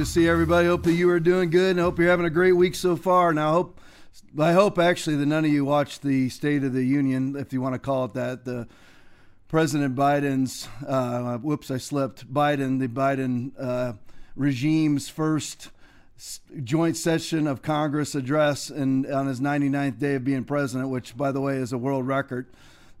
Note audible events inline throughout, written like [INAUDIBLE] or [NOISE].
To see everybody. Hope that you are doing good and hope you're having a great week so far. Now, I hope, I hope actually that none of you watched the State of the Union, if you want to call it that. The President Biden's, uh, whoops, I slipped. Biden, the Biden uh, regime's first joint session of Congress address and on his 99th day of being president, which, by the way, is a world record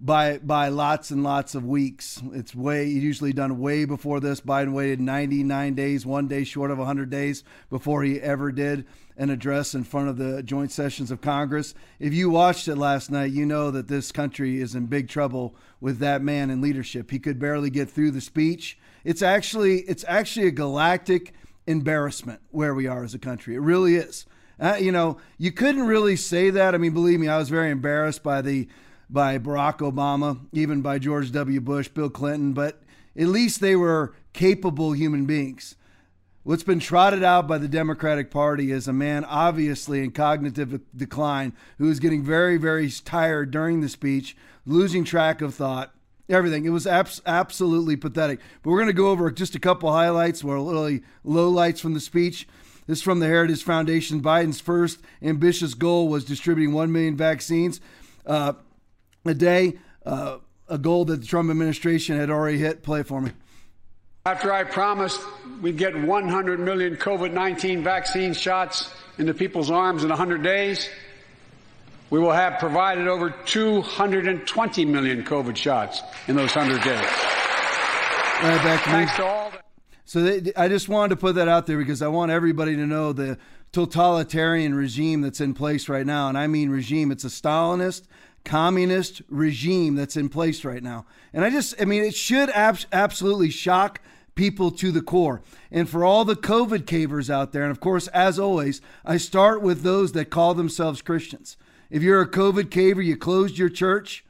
by by lots and lots of weeks. It's way usually done way before this. Biden waited 99 days, one day short of 100 days before he ever did an address in front of the joint sessions of Congress. If you watched it last night, you know that this country is in big trouble with that man in leadership. He could barely get through the speech. It's actually it's actually a galactic embarrassment where we are as a country. It really is. Uh, you know, you couldn't really say that. I mean, believe me, I was very embarrassed by the by Barack Obama, even by George W. Bush, Bill Clinton, but at least they were capable human beings. What's been trotted out by the Democratic Party is a man obviously in cognitive decline who is getting very, very tired during the speech, losing track of thought, everything. It was abs- absolutely pathetic. But we're going to go over just a couple highlights, or literally lowlights from the speech. This is from the Heritage Foundation. Biden's first ambitious goal was distributing 1 million vaccines. Uh, a day, uh, a goal that the Trump administration had already hit. Play it for me. After I promised we'd get 100 million COVID 19 vaccine shots into people's arms in 100 days, we will have provided over 220 million COVID shots in those 100 days. Right, back to Thanks me. to all. The- so they, I just wanted to put that out there because I want everybody to know the totalitarian regime that's in place right now. And I mean regime, it's a Stalinist communist regime that's in place right now. And I just, I mean, it should ab- absolutely shock people to the core. And for all the COVID cavers out there, and of course, as always, I start with those that call themselves Christians. If you're a COVID caver, you closed your church,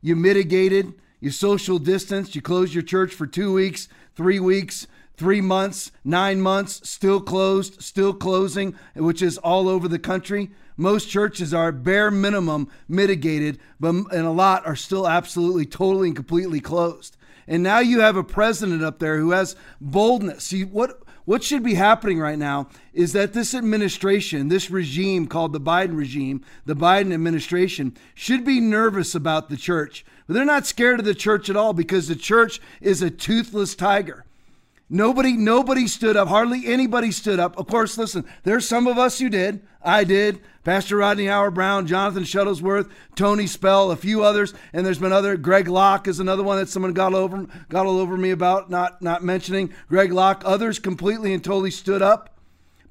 you mitigated, you social distanced, you closed your church for two weeks, three weeks, three months, nine months, still closed, still closing, which is all over the country. Most churches are bare minimum mitigated, but and a lot are still absolutely, totally, and completely closed. And now you have a president up there who has boldness. See what what should be happening right now is that this administration, this regime called the Biden regime, the Biden administration, should be nervous about the church. But they're not scared of the church at all because the church is a toothless tiger. Nobody, nobody stood up. Hardly anybody stood up. Of course, listen, there's some of us who did. I did. Pastor Rodney Howard Browne, Jonathan Shuttlesworth, Tony Spell, a few others, and there's been other. Greg Locke is another one that someone got over got all over me about not not mentioning. Greg Locke. Others completely and totally stood up,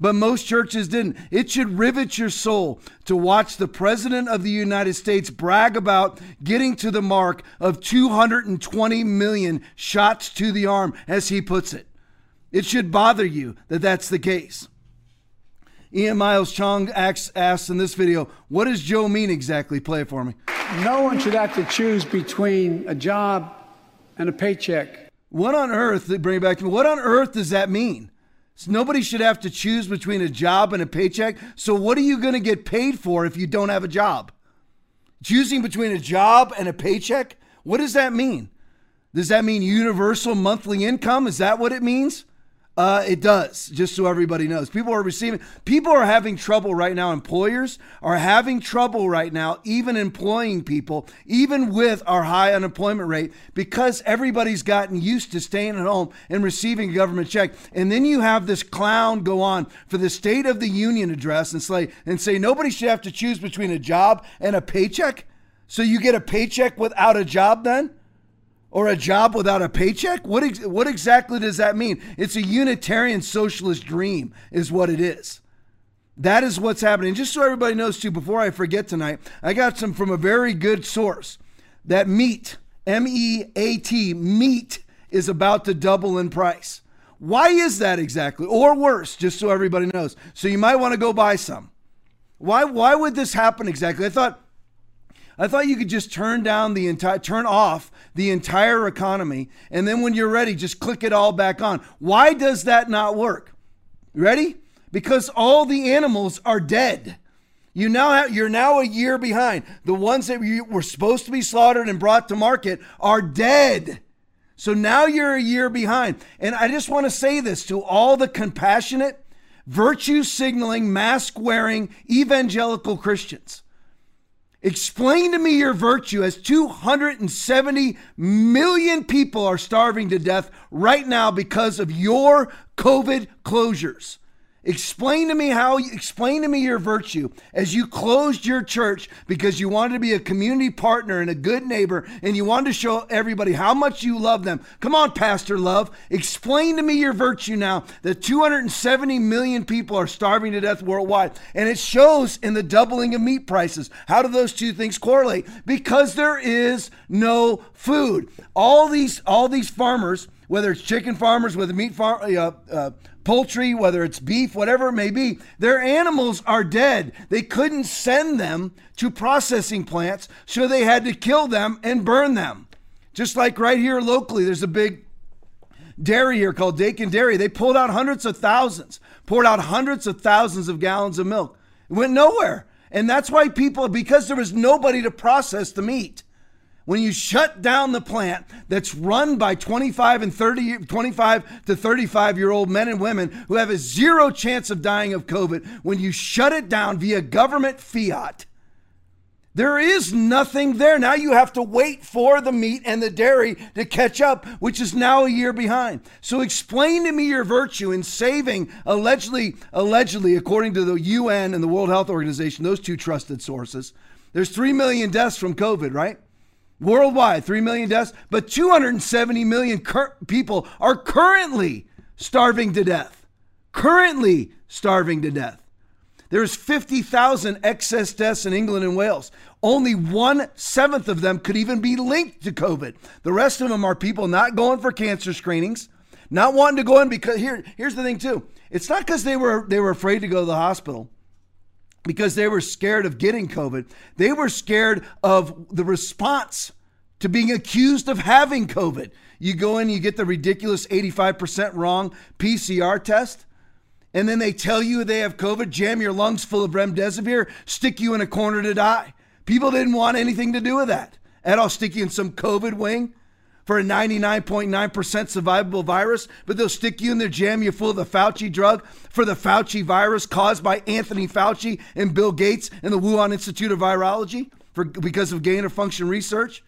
but most churches didn't. It should rivet your soul to watch the president of the United States brag about getting to the mark of 220 million shots to the arm, as he puts it. It should bother you that that's the case. Ian Miles Cheong asks, asks in this video, what does Joe mean exactly? Play it for me. No one should have to choose between a job and a paycheck. What on earth, bring it back to me, what on earth does that mean? So nobody should have to choose between a job and a paycheck. So what are you going to get paid for if you don't have a job? Choosing between a job and a paycheck? What does that mean? Does that mean universal monthly income? Is that what it means? Uh, it does, just so everybody knows. People are receiving, people are having trouble right now. Employers are having trouble right now, even employing people, even with our high unemployment rate, because everybody's gotten used to staying at home and receiving a government check. And then you have this clown go on for the State of the Union address and say, and say nobody should have to choose between a job and a paycheck. So you get a paycheck without a job then? Or a job without a paycheck? What ex- what exactly does that mean? It's a unitarian socialist dream is what it is. That is what's happening. Just so everybody knows too before I forget tonight, I got some from a very good source. That meat, M E A T, meat is about to double in price. Why is that exactly? Or worse, just so everybody knows. So you might want to go buy some. Why why would this happen exactly? I thought I thought you could just turn down the entire, turn off the entire economy, and then when you're ready, just click it all back on. Why does that not work? Ready? Because all the animals are dead. You now have, you're now a year behind. The ones that were supposed to be slaughtered and brought to market are dead. So now you're a year behind. And I just want to say this to all the compassionate, virtue signaling, mask wearing evangelical Christians. Explain to me your virtue as 270 million people are starving to death right now because of your COVID closures. Explain to me how you explain to me your virtue as you closed your church because you wanted to be a community partner and a good neighbor and you wanted to show everybody how much you love them. Come on, Pastor Love. Explain to me your virtue now that 270 million people are starving to death worldwide. And it shows in the doubling of meat prices. How do those two things correlate? Because there is no food. All these all these farmers whether it's chicken farmers, whether meat farm, uh, uh, poultry, whether it's beef, whatever it may be, their animals are dead. They couldn't send them to processing plants, so they had to kill them and burn them. Just like right here locally, there's a big dairy here called Dakin Dairy. They pulled out hundreds of thousands, poured out hundreds of thousands of gallons of milk. It went nowhere. And that's why people, because there was nobody to process the meat when you shut down the plant that's run by 25 and 30 25 to 35 year old men and women who have a zero chance of dying of covid when you shut it down via government fiat there is nothing there. Now you have to wait for the meat and the dairy to catch up which is now a year behind. So explain to me your virtue in saving allegedly allegedly according to the UN and the World Health Organization those two trusted sources. There's 3 million deaths from covid right worldwide, 3 million deaths, but 270 million cur- people are currently starving to death. Currently starving to death. There's 50,000 excess deaths in England and Wales. Only one seventh of them could even be linked to COVID. The rest of them are people not going for cancer screenings, not wanting to go in because here, here's the thing too. It's not because they were they were afraid to go to the hospital because they were scared of getting COVID. They were scared of the response to being accused of having COVID. You go in, you get the ridiculous 85% wrong PCR test, and then they tell you they have COVID, jam your lungs full of remdesivir, stick you in a corner to die. People didn't want anything to do with that. And I'll stick you in some COVID wing for a 99.9% survivable virus, but they'll stick you in there, jam you full of the Fauci drug for the Fauci virus caused by Anthony Fauci and Bill Gates and the Wuhan Institute of Virology for, because of gain of function research.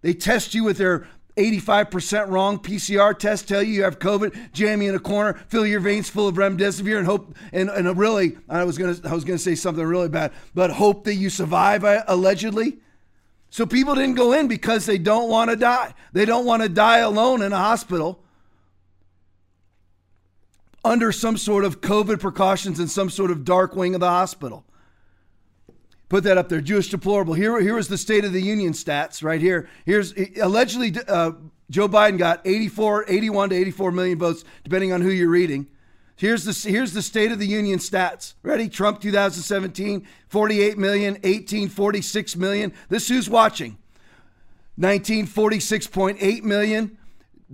They test you with their 85% wrong PCR test, tell you you have COVID, jam you in a corner, fill your veins full of remdesivir, and hope and, and really, I was gonna I was gonna say something really bad, but hope that you survive uh, allegedly. So people didn't go in because they don't want to die. They don't want to die alone in a hospital under some sort of COVID precautions in some sort of dark wing of the hospital. Put that up there. Jewish deplorable. Here, here is the State of the Union stats right here. Here's allegedly uh, Joe Biden got 84, 81 to 84 million votes, depending on who you're reading. Here's the here's the State of the Union stats. Ready? Trump 2017, 48 million, 18, 46 million. This who's watching. 1946.8 million.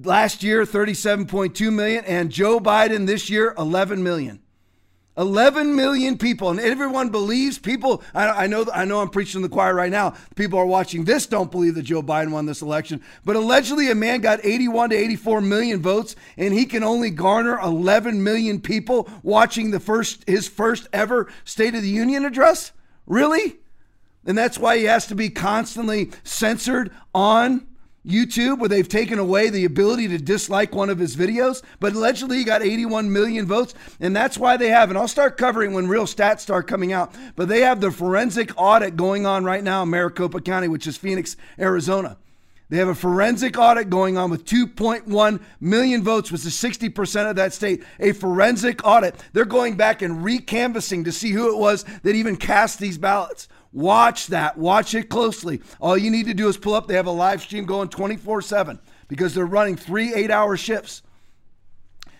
Last year, 37.2 million. And Joe Biden this year, 11 million. 11 million people, and everyone believes. People, I, I, know, I know, I'm preaching the choir right now. People are watching this don't believe that Joe Biden won this election, but allegedly a man got 81 to 84 million votes, and he can only garner 11 million people watching the first his first ever State of the Union address. Really? And that's why he has to be constantly censored on YouTube where they've taken away the ability to dislike one of his videos, but allegedly he got 81 million votes, and that's why they have. And I'll start covering when real stats start coming out. But they have the forensic audit going on right now in Maricopa County, which is Phoenix, Arizona. They have a forensic audit going on with 2.1 million votes, which is 60% of that state. A forensic audit. They're going back and recanvassing to see who it was that even cast these ballots. Watch that. Watch it closely. All you need to do is pull up. They have a live stream going 24 7 because they're running three eight hour shifts.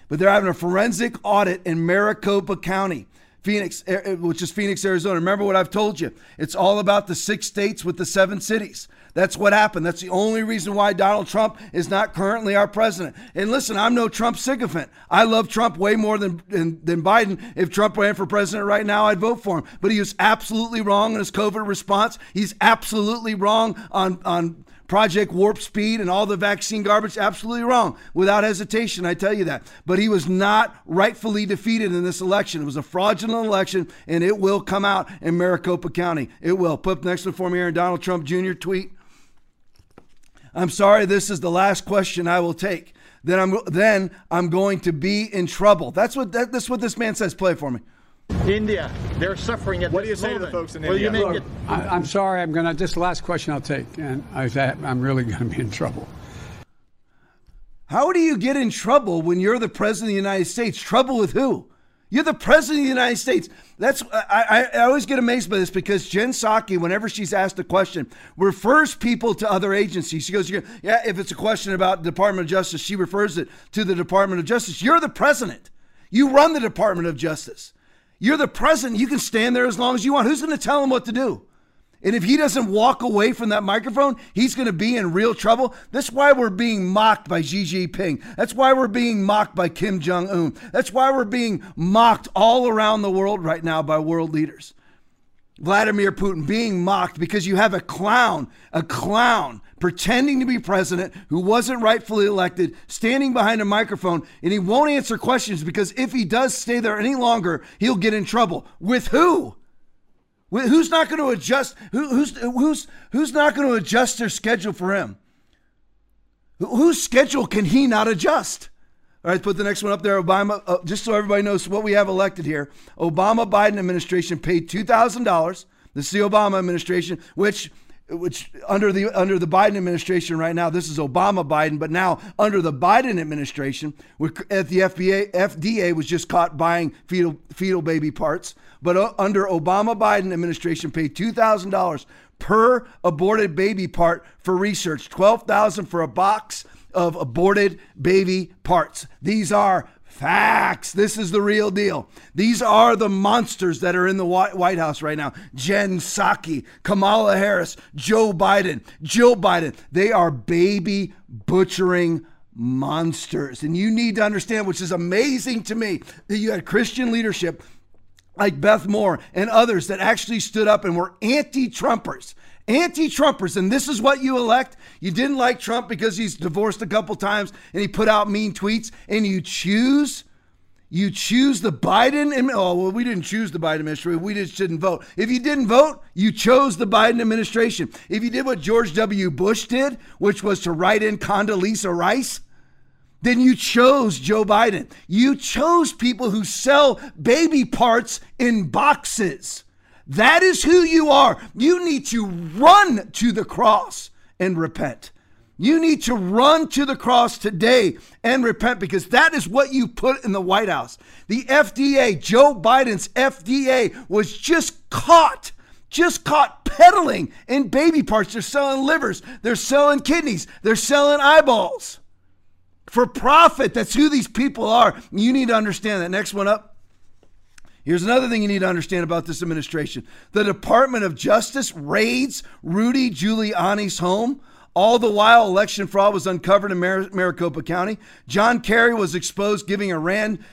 But they're having a forensic audit in Maricopa County. Phoenix, eh, eh, which is Phoenix, Arizona. Remember what I've told you. It's all about the six states with the seven cities. That's what happened. That's the only reason why Donald Trump is not currently our president. And listen, I'm no Trump sycophant. I love Trump way more than, than, than Biden. If Trump ran for president right now, I'd vote for him. But he was absolutely wrong in his COVID response. He's absolutely wrong on, on Project Warp Speed and all the vaccine garbage, absolutely wrong. Without hesitation, I tell you that. But he was not rightfully defeated in this election. It was a fraudulent election, and it will come out in Maricopa County. It will. Put up next one for me here, Donald Trump Jr. tweet. I'm sorry, this is the last question I will take. Then I'm then I'm going to be in trouble. That's what that, that's what this man says. Play for me. India, they're suffering at what do you say to the folks in Will India? You Look, I, I'm sorry. I'm gonna. This is the last question I'll take, and I, I'm really [LAUGHS] going to be in trouble. How do you get in trouble when you're the president of the United States? Trouble with who? You're the president of the United States. That's I, I, always get amazed by this because Jen Psaki, whenever she's asked a question, refers people to other agencies. She goes, "Yeah, if it's a question about the Department of Justice, she refers it to the Department of Justice. You're the president. You run the Department of Justice. You're the president. You can stand there as long as you want. Who's going to tell him what to do? And if he doesn't walk away from that microphone, he's going to be in real trouble. That's why we're being mocked by Xi Jinping. That's why we're being mocked by Kim Jong un. That's why we're being mocked all around the world right now by world leaders. Vladimir Putin being mocked because you have a clown, a clown pretending to be president who wasn't rightfully elected, standing behind a microphone, and he won't answer questions because if he does stay there any longer, he'll get in trouble. With who? Who's not going to adjust? Who, who's who's who's not going to adjust their schedule for him? Whose schedule can he not adjust? All right, put the next one up there. Obama, uh, just so everybody knows what we have elected here. Obama Biden administration paid two thousand dollars. This is the Obama administration, which which under the under the Biden administration right now, this is Obama Biden, but now under the Biden administration, at the FBA, FDA was just caught buying fetal fetal baby parts, but uh, under Obama Biden administration, paid two thousand dollars per aborted baby part for research, twelve thousand for a box of aborted baby parts. These are Facts. This is the real deal. These are the monsters that are in the White House right now. Jen Psaki, Kamala Harris, Joe Biden, Jill Biden. They are baby butchering monsters. And you need to understand, which is amazing to me, that you had Christian leadership like Beth Moore and others that actually stood up and were anti Trumpers anti Trumpers. And this is what you elect. You didn't like Trump because he's divorced a couple times and he put out mean tweets, and you choose. You choose the Biden. Oh, well, we didn't choose the Biden administration. We just didn't vote. If you didn't vote, you chose the Biden administration. If you did what George W. Bush did, which was to write in Condoleezza Rice, then you chose Joe Biden. You chose people who sell baby parts in boxes. That is who you are. You need to run to the cross and repent. You need to run to the cross today and repent because that is what you put in the White House. The FDA, Joe Biden's FDA, was just caught, just caught peddling in baby parts. They're selling livers, they're selling kidneys, they're selling eyeballs for profit. That's who these people are. You need to understand that. Next one up. Here's another thing you need to understand about this administration the Department of Justice raids Rudy Giuliani's home. All the while, election fraud was uncovered in Mar- Maricopa County. John Kerry was exposed giving Iran,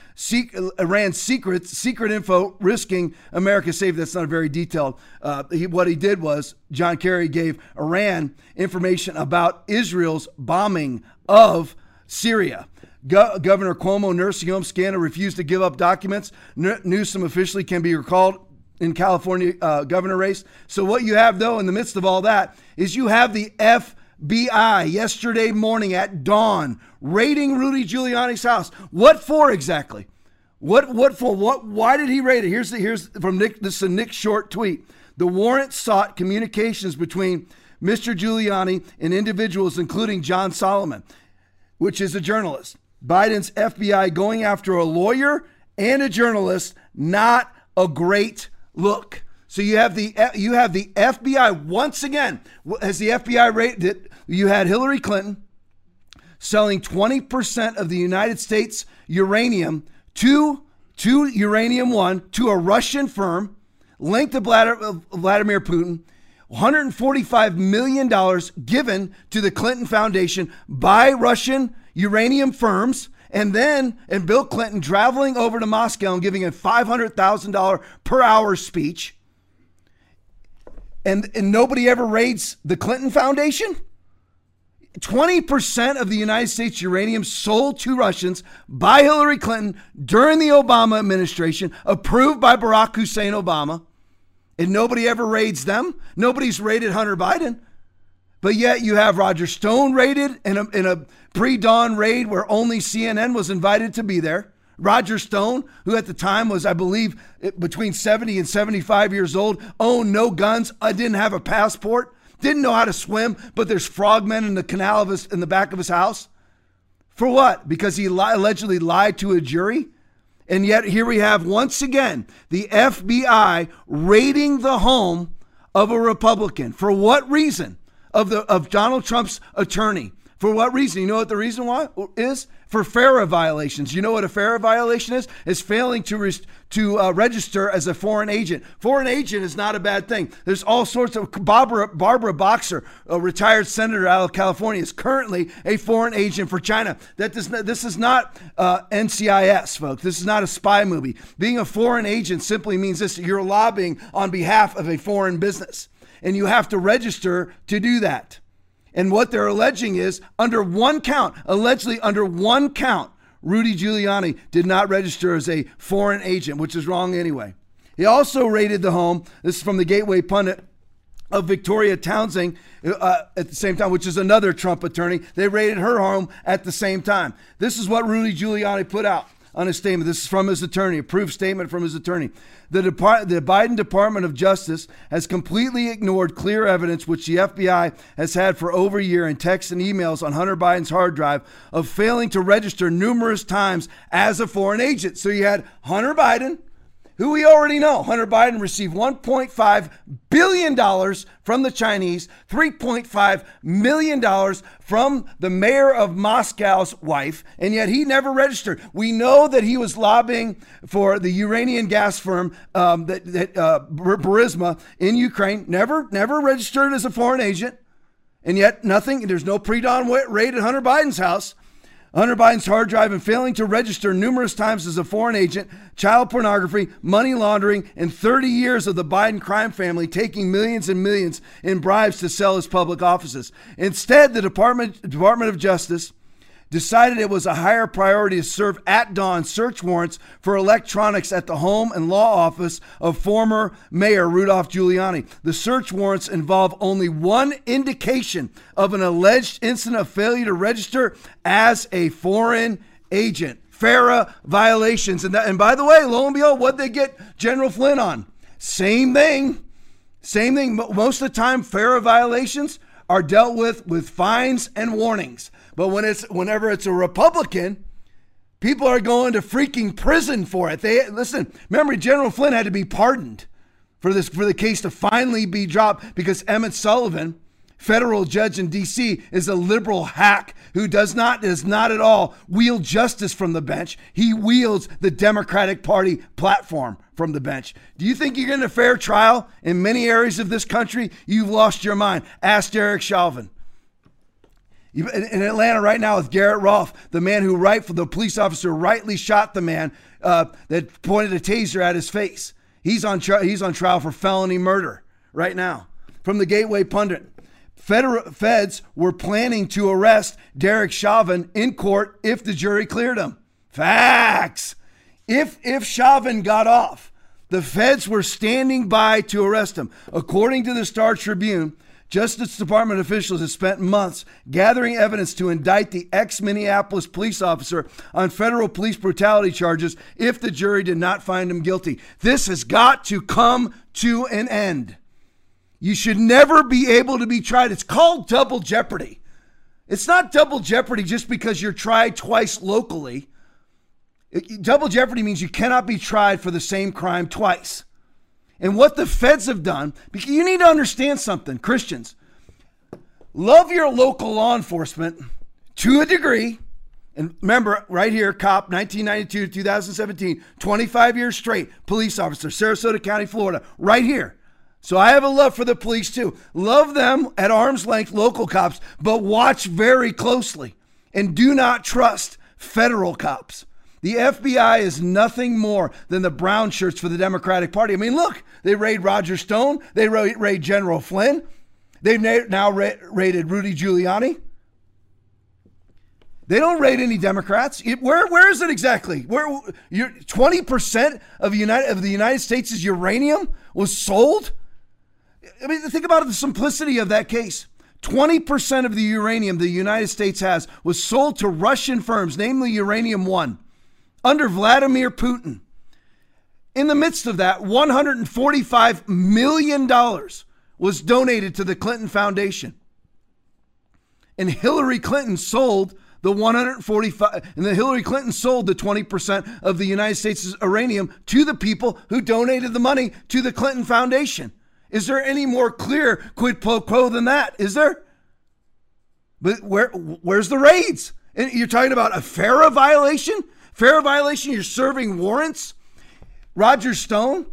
Iran secret, secret info, risking America's safety. That's not very detailed. Uh, he, what he did was John Kerry gave Iran information about Israel's bombing of Syria. Go- Governor Cuomo nursing home scandal refused to give up documents. N- Newsom officially can be recalled in California uh, governor race. So what you have though in the midst of all that is you have the FBI yesterday morning at dawn raiding Rudy Giuliani's house. What for exactly? What what for? What? Why did he raid it? Here's the here's from Nick. This is a Nick Short tweet. The warrant sought communications between Mr. Giuliani and individuals, including John Solomon, which is a journalist. Biden's FBI going after a lawyer and a journalist, not a great look. So you have the you have the FBI once again. As the FBI rated you had Hillary Clinton selling 20% of the United States uranium to to Uranium One to a Russian firm linked to Vladimir Putin. $145 million given to the Clinton Foundation by Russian uranium firms, and then and Bill Clinton traveling over to Moscow and giving a $500,000 per hour speech. And, and nobody ever raids the Clinton Foundation? 20% of the United States uranium sold to Russians by Hillary Clinton during the Obama administration, approved by Barack Hussein Obama, and nobody ever raids them. Nobody's raided Hunter Biden. But yet you have Roger Stone raided in a, in a pre dawn raid where only CNN was invited to be there. Roger Stone, who at the time was, I believe, eh, between 70 and 75 years old, owned no guns, I didn't have a passport, didn't know how to swim, but there's frogmen in the canal of his, in the back of his house. For what? Because he li- allegedly lied to a jury? And yet here we have once again the FBI raiding the home of a Republican. For what reason? Of the of Donald Trump's attorney. For what reason? You know what the reason why is? For FARA violations. You know what a FARA violation is? Is failing to to uh, register as a foreign agent. Foreign agent is not a bad thing. There's all sorts of Barbara Barbara Boxer, a retired senator out of California, is currently a foreign agent for China. That does not, this is not uh, NCIS, folks. This is not a spy movie. Being a foreign agent simply means this: you're lobbying on behalf of a foreign business, and you have to register to do that. And what they're alleging is under one count, allegedly under one count, Rudy Giuliani did not register as a foreign agent, which is wrong anyway. He also raided the home, this is from the Gateway Pundit, of Victoria Toensing uh, at the same time, which is another Trump attorney. They raided her home at the same time. This is what Rudy Giuliani put out on his statement. This is from his attorney, a proof statement from his attorney. The, Depart- the Biden Department of Justice has completely ignored clear evidence, which the FBI has had for over a year in texts and emails on Hunter Biden's hard drive, of failing to register numerous times as a foreign agent. So you had Hunter Biden who we already know Hunter Biden received $1.5 billion from the Chinese, $3.5 million from the mayor of Moscow's wife, and yet he never registered. We know that he was lobbying for the Ukrainian gas firm um, that, that uh, Burisma in Ukraine, never, never registered as a foreign agent, and yet nothing, there's no pre dawn raid at Hunter Biden's house. Hunter Biden's hard drive and failing to register numerous times as a foreign agent, child pornography, money laundering, and 30 years of the Biden crime family taking millions and millions in bribes to sell his public offices. Instead, the Department, Department of Justice decided it was a higher priority to serve at dawn search warrants for electronics at the home and law office of former Mayor Rudolph Giuliani. The search warrants involve only one indication of an alleged incident of failure to register as a foreign agent. FARA violations. And, that, and by the way, lo and behold, what they get General Flynn on? Same thing. Same thing. Most of the time, FARA violations are dealt with with fines and warnings. But when it's whenever it's a Republican, people are going to freaking prison for it. They listen. Remember, General Flynn had to be pardoned for this for the case to finally be dropped because Emmett Sullivan, federal judge in D.C., is a liberal hack who does not does not at all wield justice from the bench. He wields the Democratic Party platform from the bench. Do you think you're getting a fair trial in many areas of this country? You've lost your mind. Ask Derek Chauvin in Atlanta right now with Garrett Rolfe, the man who the police officer rightly shot the man uh, that pointed a taser at his face. He's on tri- he's on trial for felony murder right now. From the Gateway Pundit, Federal, feds were planning to arrest Derek Chauvin in court if the jury cleared him. Facts. If if Chauvin got off, the feds were standing by to arrest him. According to the Star Tribune, Justice Department officials have spent months gathering evidence to indict the ex Minneapolis police officer on federal police brutality charges if the jury did not find him guilty. This has got to come to an end. You should never be able to be tried. It's called double jeopardy. It's not double jeopardy just because you're tried twice locally. Double jeopardy means you cannot be tried for the same crime twice and what the feds have done, because you need to understand something, Christians. Love your local law enforcement to a degree. And remember, right here, cop 1992 to 2017, 25 years straight, police officer, Sarasota County, Florida, right here. So I have a love for the police too. Love them at arm's length, local cops, but watch very closely and do not trust federal cops. The FBI is nothing more than the brown shirts for the Democratic Party. I mean, look, they raid Roger Stone, they raid General Flynn, they've now raided Rudy Giuliani. They don't raid any Democrats. It, where where is it exactly? Where you're 20% of United of the United States' uranium was sold? I mean, think about the simplicity of that case. 20% of the uranium the United States has was sold to Russian firms, namely Uranium One, under Vladimir Putin. In the midst of that, $145 million was donated to the Clinton Foundation. And Hillary Clinton sold the 145 and the Hillary Clinton sold the 20% of the United States uranium to the people who donated the money to the Clinton Foundation. Is there any more clear quid pro quo than that? Is there? But where where's the raids? And you're talking about a FARA violation? FARA violation, you're serving warrants? Roger Stone,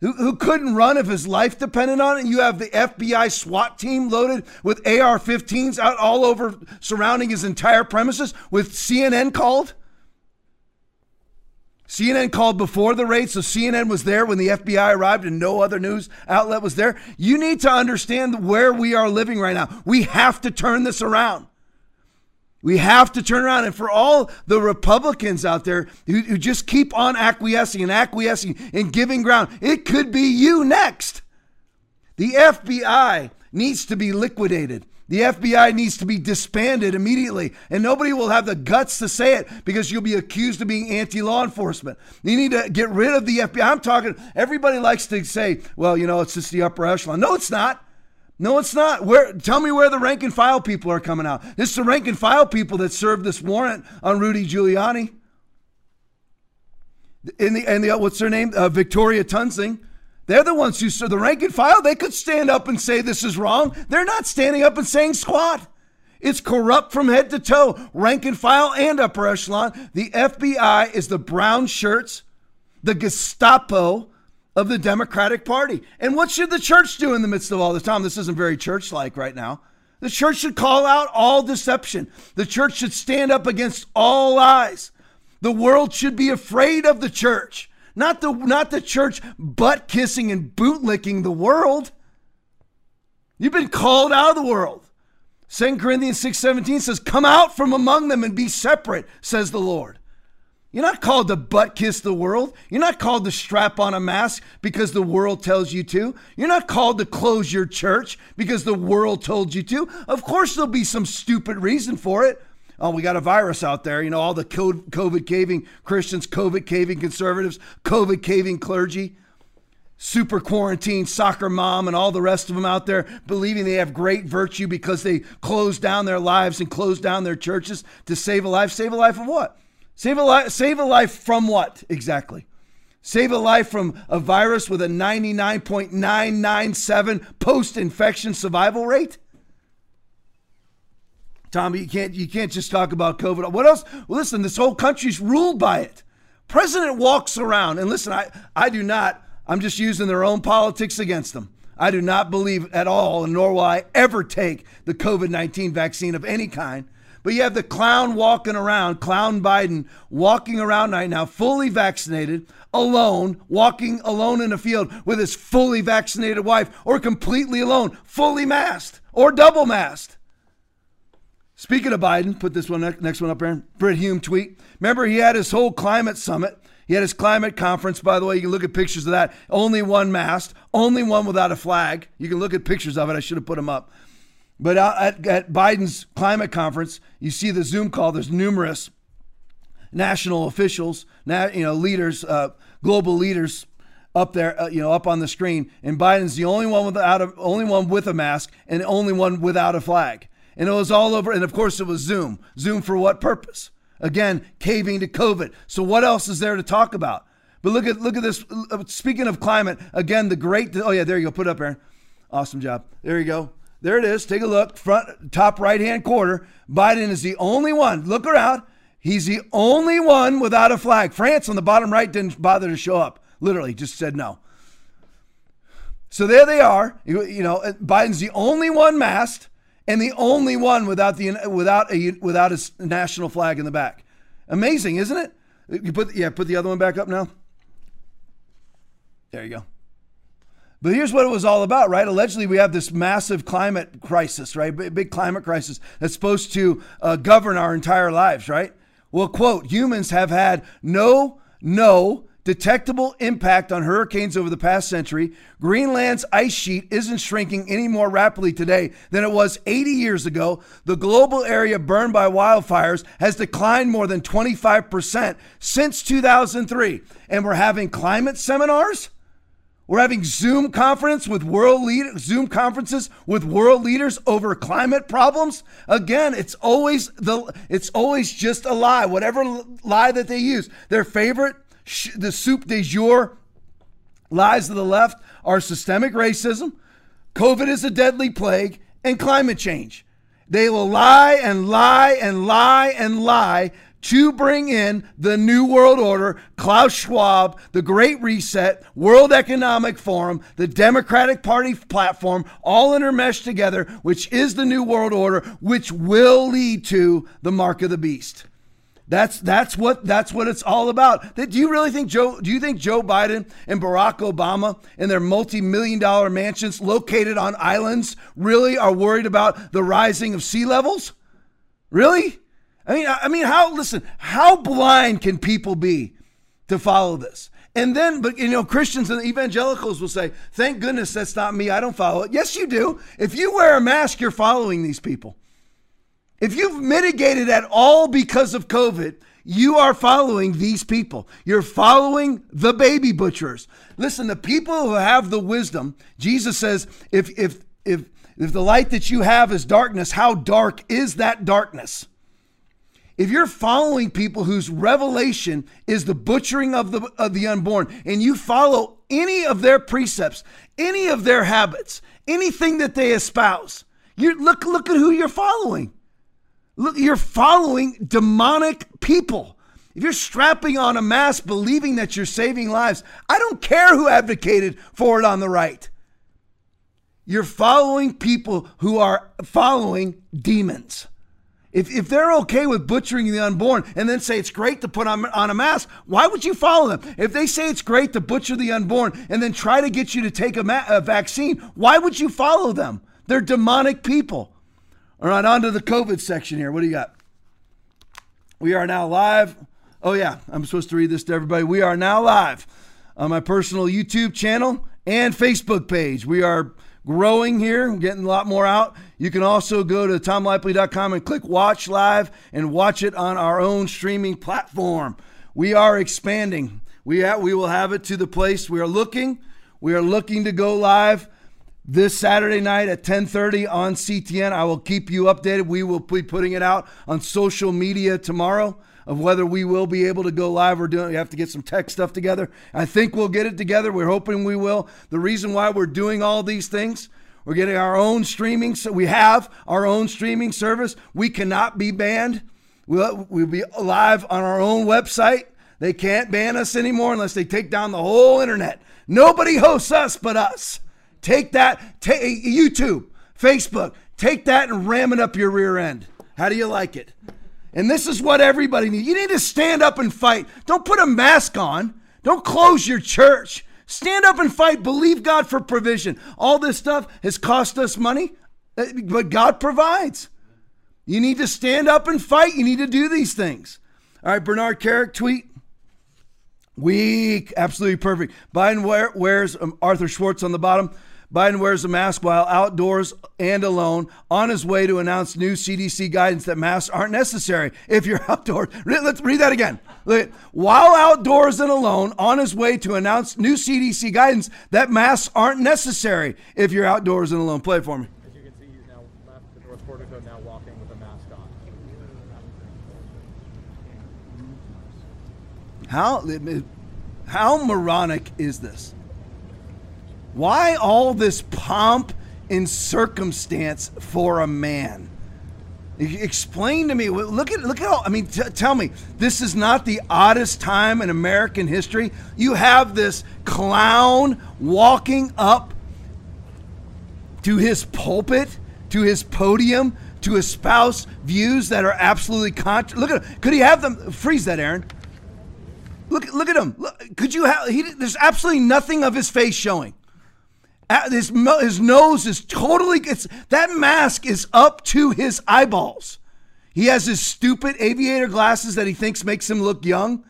who, who couldn't run if his life depended on it. You have the FBI SWAT team loaded with AR 15s out all over surrounding his entire premises with CNN called. CNN called before the raid, so CNN was there when the FBI arrived and no other news outlet was there. You need to understand where we are living right now. We have to turn this around. We have to turn around. And for all the Republicans out there who, who, just keep on acquiescing and acquiescing and giving ground, it could be you next. The FBI needs to be liquidated. The FBI needs to be disbanded immediately, and nobody will have the guts to say it because you'll be accused of being anti law enforcement. You need to get rid of the FBI. I'm talking, everybody likes to say, well, you know, it's just the upper echelon. No, it's not. No, it's not. Where? Tell me where the rank and file people are coming out. It's the rank and file people that served this warrant on Rudy Giuliani. In the and the what's their name? Uh, Victoria Toensing. They're the ones who serve the rank and file. They could stand up and say this is wrong. They're not standing up and saying squat. It's corrupt from head to toe, rank and file and upper echelon. The FBI is the brown shirts, the Gestapo of the Democratic Party. And what should the church do in the midst of all this? Tom, this isn't very church like right now. The church should call out all deception. The church should stand up against all lies. The world should be afraid of the church, not the, not the church butt kissing and bootlicking the world. You've been called out of the world. 2 Corinthians 6:17 says, "Come out from among them and be separate," says the Lord. You're not called to butt kiss the world. You're not called to strap on a mask because the world tells you to. You're not called to close your church because the world told you to. Of course, there'll be some stupid reason for it. Oh, we got a virus out there. You know, all the COVID caving Christians, COVID caving conservatives, COVID caving clergy, super quarantine soccer mom, and all the rest of them out there believing they have great virtue because they closed down their lives and closed down their churches to save a life. Save a life of what? Save a life, save a life from what exactly? Save a life from a virus with a 99.997 post-infection survival rate? Tommy, you can't you can't just talk about COVID. What else? Well, listen, this whole country's ruled by it. President walks around, and listen, I, I do not, I'm just using their own politics against them. I do not believe at all, and nor will I ever take the COVID 19 vaccine of any kind. But you have the clown walking around, clown Biden walking around right now, fully vaccinated, alone, walking alone in a field with his fully vaccinated wife, or completely alone, fully masked, or double masked. Speaking of Biden, put this one next one up there. Brit Hume tweet. Remember, he had his whole climate summit. He had his climate conference, by the way. You can look at pictures of that. Only one mast, only one without a flag. You can look at pictures of it. I should have put them up. But at, at Biden's climate conference, you see the Zoom call. There's numerous national officials, you know, leaders, uh, global leaders up there, uh, you know, up on the screen. And Biden's the only one without a, only one with a mask and only one without a flag. And it was all over. And of course, it was Zoom. Zoom for what purpose? Again, caving to COVID. So what else is there to talk about? But look at look at this. Uh, speaking of climate, again, the great. Oh yeah, there you go. Put up, Aaron. Awesome job. There you go. There it is. Take a look. Front top right hand corner. Biden is the only one. Look around. He's the only one without a flag. France on the bottom right didn't bother to show up. Literally, just said no. So there they are. You, you know, uh, Biden's the only one masked and the only one without the without a without a national flag in the back. Amazing, isn't it? You put yeah, put the other one back up now. There you go. But here's what it was all about, right? Allegedly, we have this massive climate crisis, right? Big climate crisis that's supposed to uh, govern our entire lives, right? Well, quote, humans have had no, no detectable impact on hurricanes over the past century. Greenland's ice sheet isn't shrinking any more rapidly today than it was 80 years ago. The global area burned by wildfires has declined more than 25% since 2003. And we're having climate seminars? We're having Zoom conference with world lead Zoom conferences with world leaders over climate problems. Again, it's always the it's always just a lie. Whatever lie that they use, their favorite the soup de jour lies of the left are systemic racism, COVID is a deadly plague, and climate change. They will lie and lie and lie and lie to bring in the New World Order, Klaus Schwab, the Great Reset, World Economic Forum, the Democratic Party platform, all intermeshed together, which is the New World Order, which will lead to the mark of the beast. That's that's what that's what it's all about. Do you really think Joe? Do you think Joe Biden and Barack Obama and their multi-million dollar mansions located on islands really are worried about the rising of sea levels? Really? I mean, I mean, how, listen, how blind can people be to follow this? And then, but you know, Christians and evangelicals will say, thank goodness that's not me. I don't follow it. Yes, you do. If you wear a mask, you're following these people. If you've mitigated at all because of COVID, you are following these people. You're following the baby butchers. Listen, the people who have the wisdom, Jesus says, if if if if the light that you have is darkness, how dark is that darkness? If you're following people whose revelation is the butchering of the, of the unborn, and you follow any of their precepts, any of their habits, anything that they espouse, you look look at who you're following. Look, you're following demonic people. If you're strapping on a mask believing that you're saving lives, I don't care who advocated for it on the right. You're following people who are following demons. If, if they're okay with butchering the unborn and then say it's great to put on, on a mask, why would you follow them? If they say it's great to butcher the unborn and then try to get you to take a, ma- a vaccine, why would you follow them? They're demonic people. All right, on to the COVID section here. What do you got? We are now live. Oh, yeah, I'm supposed to read this to everybody. We are now live on my personal YouTube channel and Facebook page. We are growing here, getting a lot more out. You can also go to tomlaipply.com and click watch live and watch it on our own streaming platform. We are expanding. We, we will have it to the place we are looking. We are looking to go live this Saturday night at 10:30 on CTN. I will keep you updated. We will be putting it out on social media tomorrow of whether we will be able to go live or do it, we have to get some tech stuff together. I think we'll get it together. We're hoping we will. The reason why we're doing all these things, we're getting our own streaming. So we have our own streaming service. We cannot be banned. We'll, we'll be live on our own website. They can't ban us anymore unless they take down the whole internet. Nobody hosts us but us. Take that, YouTube, Facebook, take that and ram it up your rear end. How do you like it? And this is what everybody needs. You need to stand up and fight. Don't put a mask on. Don't close your church. Stand up and fight. Believe God for provision. All this stuff has cost us money, uh, but God provides. You need to stand up and fight. You need to do these things. All right, Bernard Kerik tweet. Weak, absolutely perfect. Biden wear, wears um, Arthur Schwartz on the bottom. Biden wears a mask while outdoors and alone on his way to announce new CDC guidance that masks aren't necessary if you're [LAUGHS] outdoors. Let's read that again. While outdoors and alone on his way to announce new CDC guidance that masks aren't necessary if you're outdoors and alone. Play for me. As you can see, he's now left the North Portico, now walking with a mask on. How, how moronic is this? Why all this pomp and circumstance for a man? Explain to me. Look at look at all. I mean, t- tell me this is not the oddest time in American history. You have this clown walking up to his pulpit, to his podium, to espouse views that are absolutely contra. Look at. Could he have them? Freeze that, Aaron. Look look at him. Look, could you have? He, there's absolutely nothing of his face showing. Uh, his, his nose is totally, it's, that mask is up to his eyeballs. He has his stupid aviator glasses that he thinks makes him look young.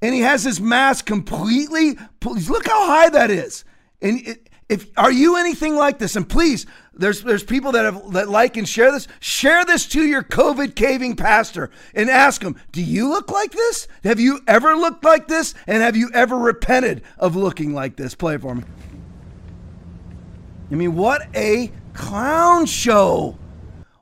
And he has his mask completely, please look how high that is. And it, if are you anything like this? And please, there's there's people that have that like and share this. Share this to your COVID caving pastor and ask him, "Do you look like this? Have you ever looked like this? And have you ever repented of looking like this?" Play for me. I mean, what a clown show.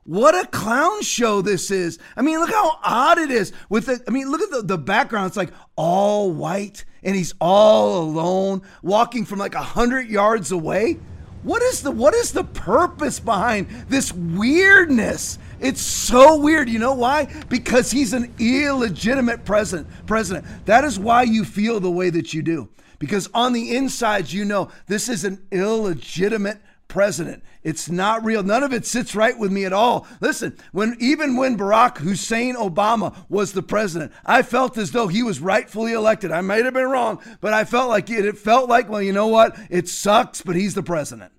What a clown show this is. I mean, look how odd it is. With the, I mean, look at the, the background. It's like all white and he's all alone, walking from like a hundred yards away. What is the what is the purpose behind this weirdness? It's so weird. You know why? Because he's an illegitimate president. President. That is why you feel the way that you do. Because on the inside, you know this is an illegitimate president. It's not real. None of it sits right with me at all. Listen, when even when Barack Hussein Obama was the president, I felt as though he was rightfully elected. I might have been wrong, but I felt like it, it felt like, well, you know what? It sucks, but he's the president.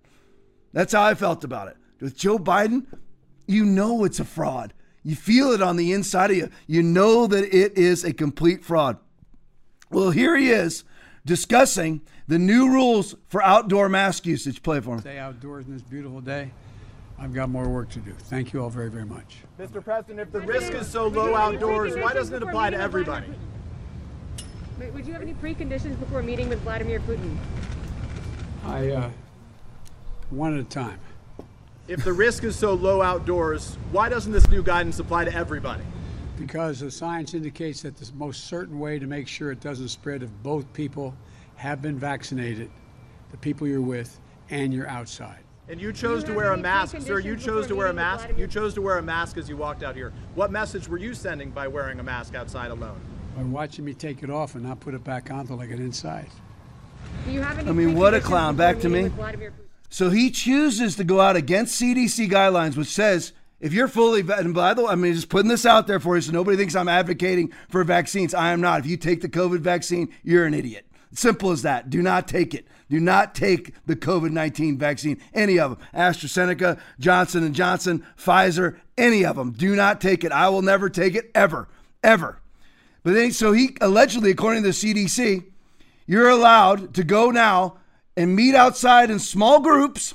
That's how I felt about it. With Joe Biden, you know it's a fraud. You feel it on the inside of you. You know that it is a complete fraud. Well, here he is discussing the new rules for outdoor mask usage. Play for him. Stay outdoors in this beautiful day. I've got more work to do. Thank you all very, very much. Mr. President, if the risk is so low outdoors, why doesn't it apply to everybody? Wait, would you have any preconditions before meeting with Vladimir Putin? I, uh, one at a time. If the risk is so low outdoors, why doesn't this new guidance apply to everybody? Because the science indicates that the most certain way to make sure it doesn't spread if both people have been vaccinated, the people you're with, and you're outside. And you chose to wear a mask, sir. You chose to wear a mask. You chose to wear a mask as you walked out here. What message were you sending by wearing a mask outside alone? By watching me take it off and not put it back on until I get inside. Do you have any I mean, what a clown. Back to me. So he chooses to go out against CDC guidelines, which says if you're fully, and by the way, I mean, just putting this out there for you so nobody thinks I'm advocating for vaccines. I am not. If you take the COVID vaccine, you're an idiot. Simple as that. Do not take it. Do not take the COVID-19 vaccine. Any of them. AstraZeneca, Johnson and Johnson, Pfizer, any of them. Do not take it. I will never take it ever. Ever. But then so he allegedly according to the CDC, you're allowed to go now and meet outside in small groups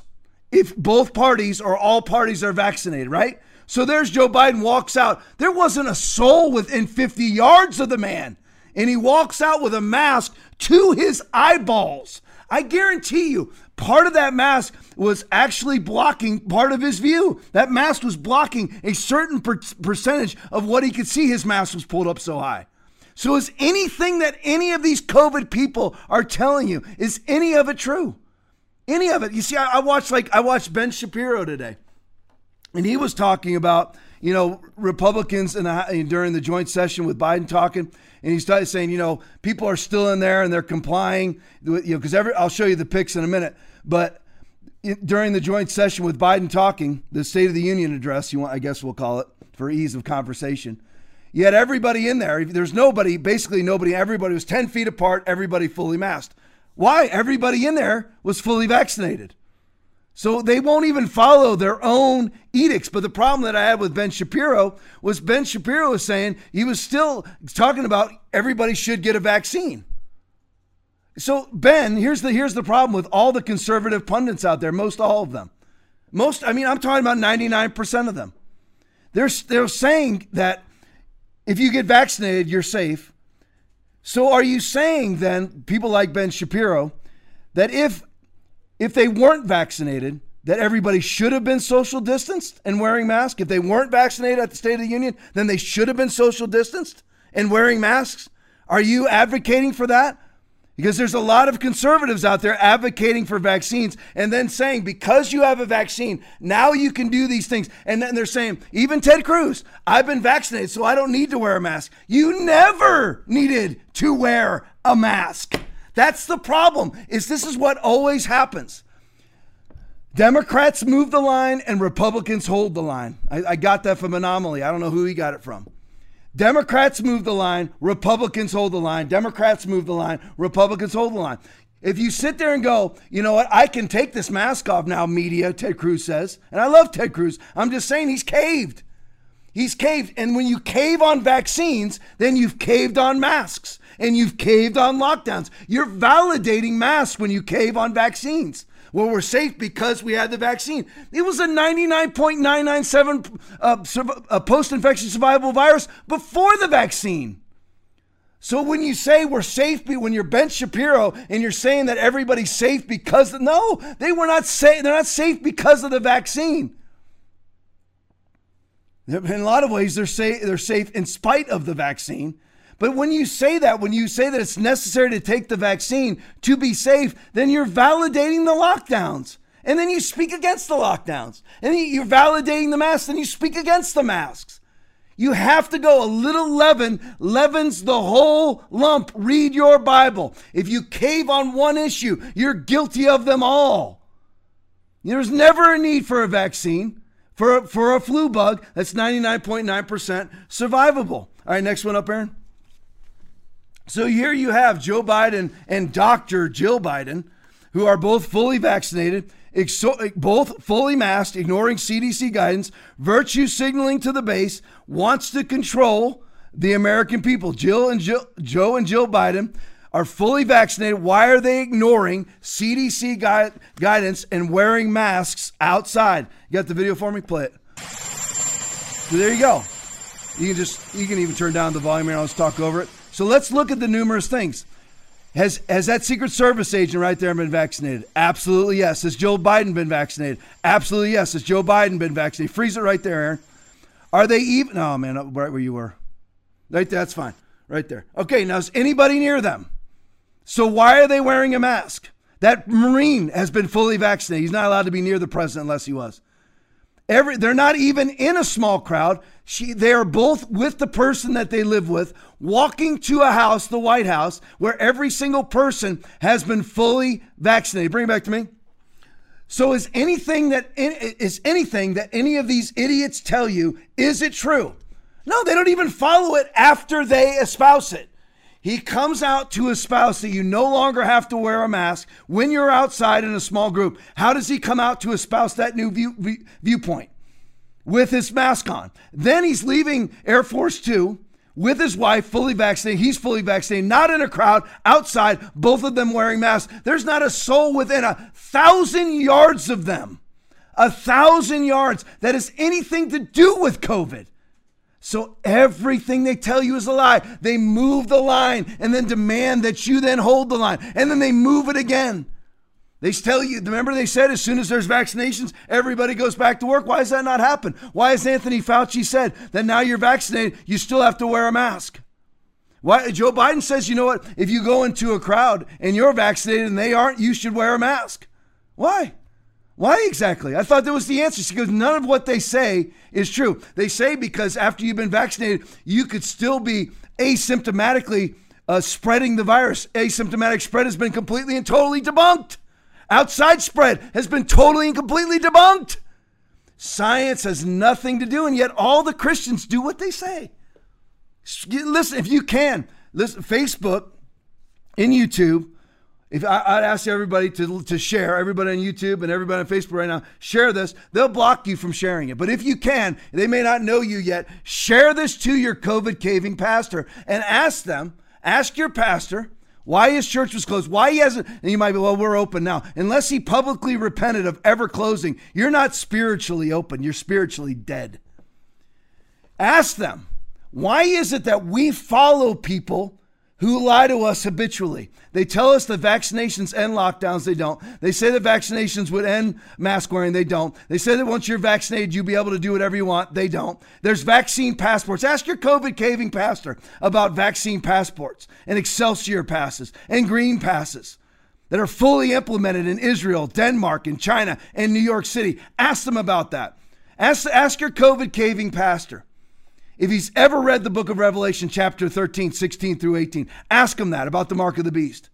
if both parties or all parties are vaccinated, right? So there's Joe Biden walks out. There wasn't a soul within 50 yards of the man and he walks out with a mask to his eyeballs. I guarantee you, part of that mask was actually blocking part of his view. That mask was blocking a certain per- percentage of what he could see. His mask was pulled up so high. So, is anything that any of these COVID people are telling you, is any of it true? Any of it? You see, I, I watched like I watched Ben Shapiro today, and he was talking about you know Republicans the, during the joint session with Biden talking and he started saying, you know, people are still in there and they're complying, you know, because every I'll show you the pics in a minute, but during the joint session with Biden talking, the State of the Union address, you want, I guess we'll call it for ease of conversation. You had everybody in there. There's nobody, basically nobody. Everybody was 10 feet apart. Everybody fully masked. Why? Everybody in there was fully vaccinated. So they won't even follow their own edicts. But the problem that I had with Ben Shapiro was Ben Shapiro was saying he was still talking about everybody should get a vaccine. So Ben, here's the here's the problem with all the conservative pundits out there, most all of them. Most I mean I'm talking about 99% of them. They're they're saying that if you get vaccinated, you're safe. So are you saying then people like Ben Shapiro that if if they weren't vaccinated, that everybody should have been social distanced and wearing masks. If they weren't vaccinated at the State of the Union, then they should have been social distanced and wearing masks. Are you advocating for that? Because there's a lot of conservatives out there advocating for vaccines and then saying, because you have a vaccine, now you can do these things. And then they're saying, even Ted Cruz, I've been vaccinated, so I don't need to wear a mask. You never needed to wear a mask. That's the problem. Is this is what always happens. Democrats move the line and Republicans hold the line. I, I, got that from Anomaly. I don't know who he got it from. Democrats move the line, Republicans hold the line. Democrats move the line, Republicans hold the line. If you sit there and go, you know what, I can take this mask off now, media, Ted Cruz says, and I love Ted Cruz. I'm just saying he's caved. He's caved. And when you cave on vaccines, then you've caved on masks and you've caved on lockdowns. You're validating masks when you cave on vaccines. Well, we're safe because we had the vaccine. It was a 99.997 uh, uh, post infection survival virus before the vaccine. So when you say we're safe, when you're Ben Shapiro and you're saying that everybody's safe because no, they were not safe. They're not safe because of the vaccine. In a lot of ways, they're safe. They're safe in spite of the vaccine. But when you say that, when you say that it's necessary to take the vaccine to be safe, then you're validating the lockdowns. And then you speak against the lockdowns. And you're validating the masks, and you speak against the masks. You have to go a little leaven, leavens the whole lump. Read your Bible. If you cave on one issue, you're guilty of them all. There's never a need for a vaccine for, for a flu bug that's 99.9% survivable. All right, next one up, Aaron. So here you have Joe Biden and Dr. Jill Biden, who are both fully vaccinated both fully masked, ignoring CDC guidance, virtue signaling to the base, wants to control the American people. Jill and Jill, Joe and Jill Biden are fully vaccinated. Why are they ignoring CDC gui- guidance and wearing masks outside? You got the video for me? Play it. So there you go. You can just you can even turn down the volume here. Let's talk over it. So let's look at the numerous things. Has has that Secret Service agent right there been vaccinated? Absolutely yes. Has Joe Biden been vaccinated? Absolutely yes. Has Joe Biden been vaccinated? Freeze it right there, Aaron. Are they even? No, man, right where you were. Right there, that's fine. Right there. Okay, now is anybody near them? So why are they wearing a mask? That Marine has been fully vaccinated. He's not allowed to be near the president unless he was. Every, they're not even in a small crowd. She, they are both with the person that they live with, walking to a house, the White House, where every single person has been fully vaccinated. Bring it back to me. So is anything that is anything that any of these idiots tell you is it true? No, they don't even follow it after they espouse it. He comes out to espouse that you no longer have to wear a mask when you're outside in a small group. How does he come out to espouse that new view, view, viewpoint? With his mask on. Then he's leaving Air Force Two with his wife, fully vaccinated. He's fully vaccinated, not in a crowd, outside, both of them wearing masks. There's not a soul within a thousand yards of them. A thousand yards that has anything to do with COVID. So everything they tell you is a lie. They move the line and then demand that you then hold the line. And then they move it again. They tell you, remember they said as soon as there's vaccinations, everybody goes back to work. Why does that not happen? Why has Anthony Fauci said that now you're vaccinated, you still have to wear a mask? Why Joe Biden says, you know what, if you go into a crowd and you're vaccinated and they aren't, you should wear a mask. Why? Why exactly? I thought that was the answer. She goes, none of what they say is true. They say because after you've been vaccinated, you could still be asymptomatically uh, spreading the virus. Asymptomatic spread has been completely and totally debunked. Outside spread has been totally and completely debunked. Science has nothing to do, and yet all the Christians do what they say. Listen, if you can, listen, Facebook and YouTube if I, would ask everybody to, to share, everybody on YouTube and everybody on Facebook right now, share this. They'll block you from sharing it. But if you can, they may not know you yet, share this to your COVID caving pastor and ask them, ask your pastor why his church was closed, why he hasn't, and you might be, well, we're open now. Unless he publicly repented of ever closing, you're not spiritually open, you're spiritually dead. Ask them, why is it that we follow people who lie to us habitually. They tell us the vaccinations end lockdowns. They don't. They say that vaccinations would end mask wearing. They don't. They say that once you're vaccinated, you'll be able to do whatever you want. They don't. There's vaccine passports. Ask your COVID caving pastor about vaccine passports and Excelsior passes and green passes that are fully implemented in Israel, Denmark, and China, and New York City. Ask them about that. Ask, ask your COVID caving pastor. If he's ever read the book of Revelation, chapter 13, 16 through 18, ask him that about the mark of the beast.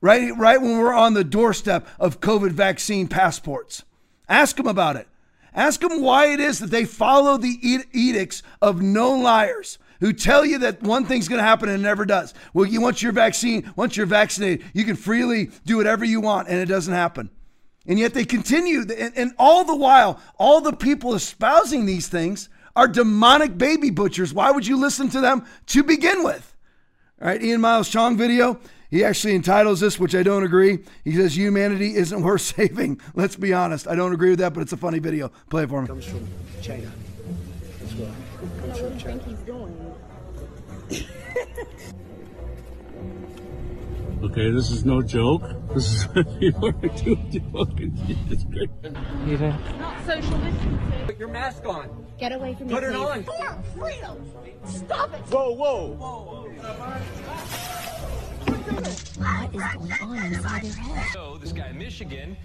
Right, right when we're on the doorstep of COVID vaccine passports. Ask him about it. Ask him why it is that they follow the edicts of known liars who tell you that one thing's going to happen and it never does. Well, you once you're vaccine, once you're vaccinated, you can freely do whatever you want and it doesn't happen. And yet they continue, and all the while, all the people espousing these things are demonic baby butchers. Why would you listen to them to begin with? All right, Ian Miles Cheong video. He actually entitles this, which I don't agree. He says humanity isn't worth [LAUGHS] saving. Let's be honest. I don't agree with that, but it's a funny video. Play it for me. Comes from China. That's why. Comes from China. Okay, this is no joke. This is [LAUGHS] what people are doing to fucking Jesus Christ. Not social distancing. Put your mask on. Get away from me. Put me, it please. on. For freedom! Stop it! Whoa, whoa. What is going on inside their head? So this guy in Michigan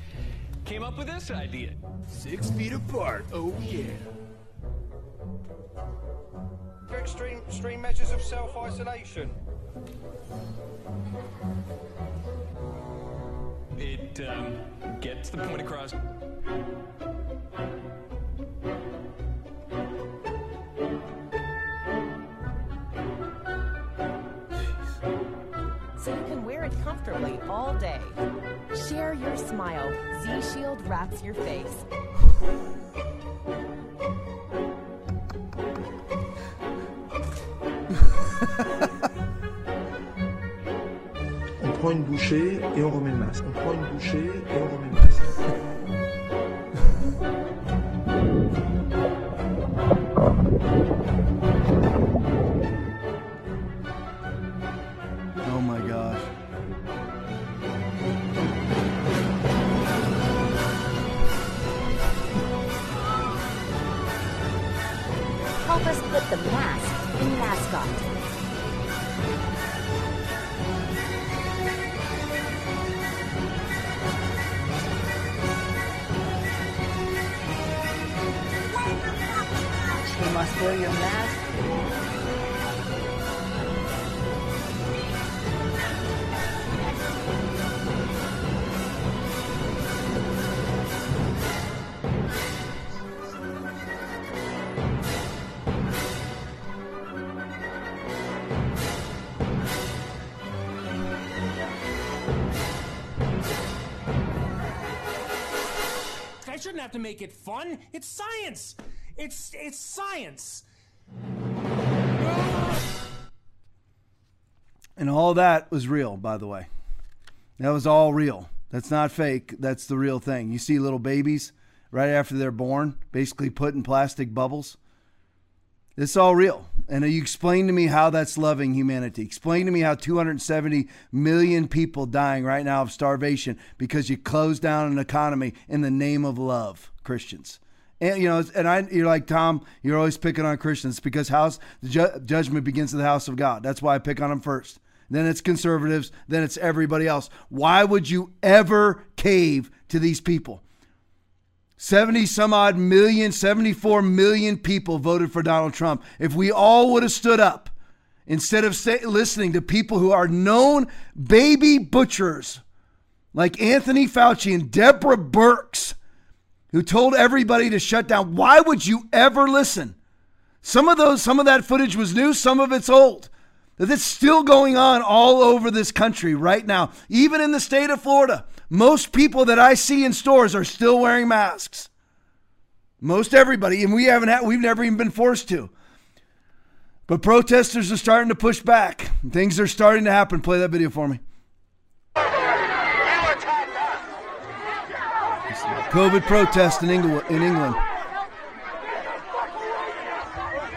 came up with this idea. Six feet apart. Oh, yeah. extreme, extreme measures of self-isolation. It um, gets the point across. so you can wear it comfortably all day. Share your smile. Z Shield wraps your face. Et on remet le masque. On prend une bouchée et on remet le masque. Have to make it fun. It's science. It's it's science. Ah! And all that was real, by the way. That was all real. That's not fake. That's the real thing. You see little babies right after they're born, basically put in plastic bubbles. It's all real. And you explain to me how that's loving humanity. Explain to me how 270 million people dying right now of starvation because you closed down an economy in the name of love, Christians. And you know, and I, you're like Tom. You're always picking on Christians because house the ju- judgment begins in the house of God. That's why I pick on them first. Then it's conservatives. Then it's everybody else. Why would you ever cave to these people? 70 some odd million, 74 million people voted for Donald Trump. If we all would have stood up instead of say, listening to people who are known baby butchers like Anthony Fauci and Deborah Birx, who told everybody to shut down, why would you ever listen? Some of those, some of that footage was new, some of it's old. That's still going on all over this country right now, even in the state of Florida. Most people that I see in stores are still wearing masks. Most everybody, and we haven't had, we've never even been forced to. But protesters are starting to push back. Things are starting to happen. Play that video for me. COVID protest in England. In England.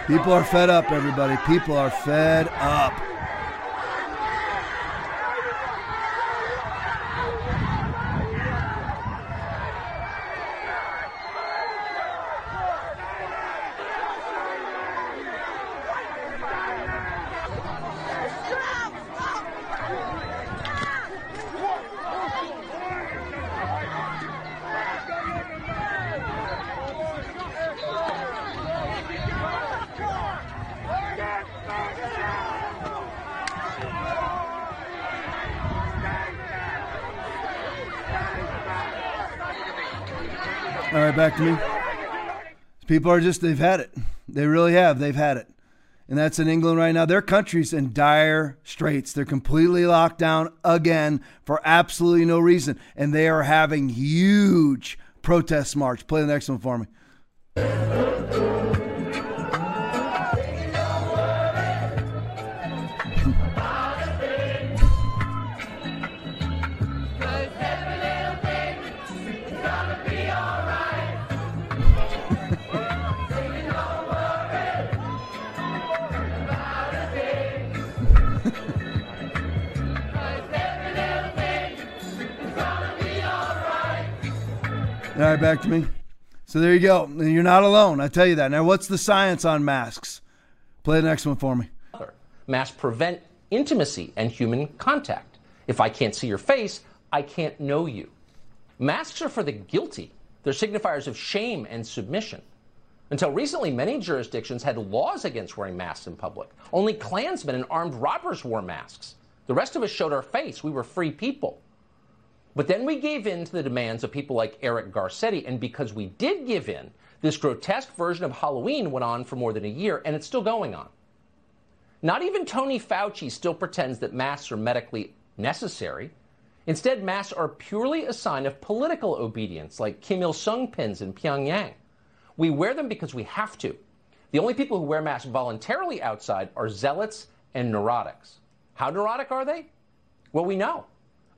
People are fed up, everybody. People are fed up. Me. People are just, they've had it. They really have. They've had it. and that's in England right now. Their country's in dire straits. They're completely locked down again for absolutely no reason, and they are having huge protest march. Play the next one for me. All right, back to me. So there you go. You're not alone. I tell you that. Now, what's the science on masks? Play the next one for me. Masks prevent intimacy and human contact. If I can't see your face, I can't know you. Masks are for the guilty. They're signifiers of shame and submission. Until recently, many jurisdictions had laws against wearing masks in public. Only Klansmen and armed robbers wore masks. The rest of us showed our face. We were free people. But then we gave in to the demands of people like Eric Garcetti, and because we did give in, this grotesque version of Halloween went on for more than a year, and it's still going on. Not even Tony Fauci still pretends that masks are medically necessary. Instead, masks are purely a sign of political obedience, like Kim Il sung pins in Pyongyang. We wear them because we have to. The only people who wear masks voluntarily outside are zealots and neurotics. How neurotic are they? Well, we know.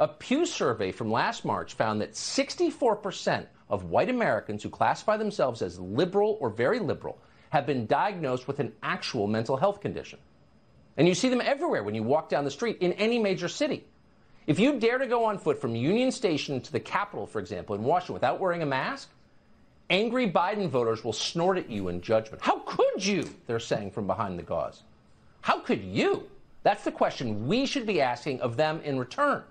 A Pew survey from last March found that 64% of white Americans who classify themselves as liberal or very liberal have been diagnosed with an actual mental health condition. And you see them everywhere when you walk down the street in any major city. If you dare to go on foot from Union Station to the Capitol, for example, in Washington without wearing a mask, angry Biden voters will snort at you in judgment. How could you? They're saying from behind the gauze. How could you? That's the question we should be asking of them in return.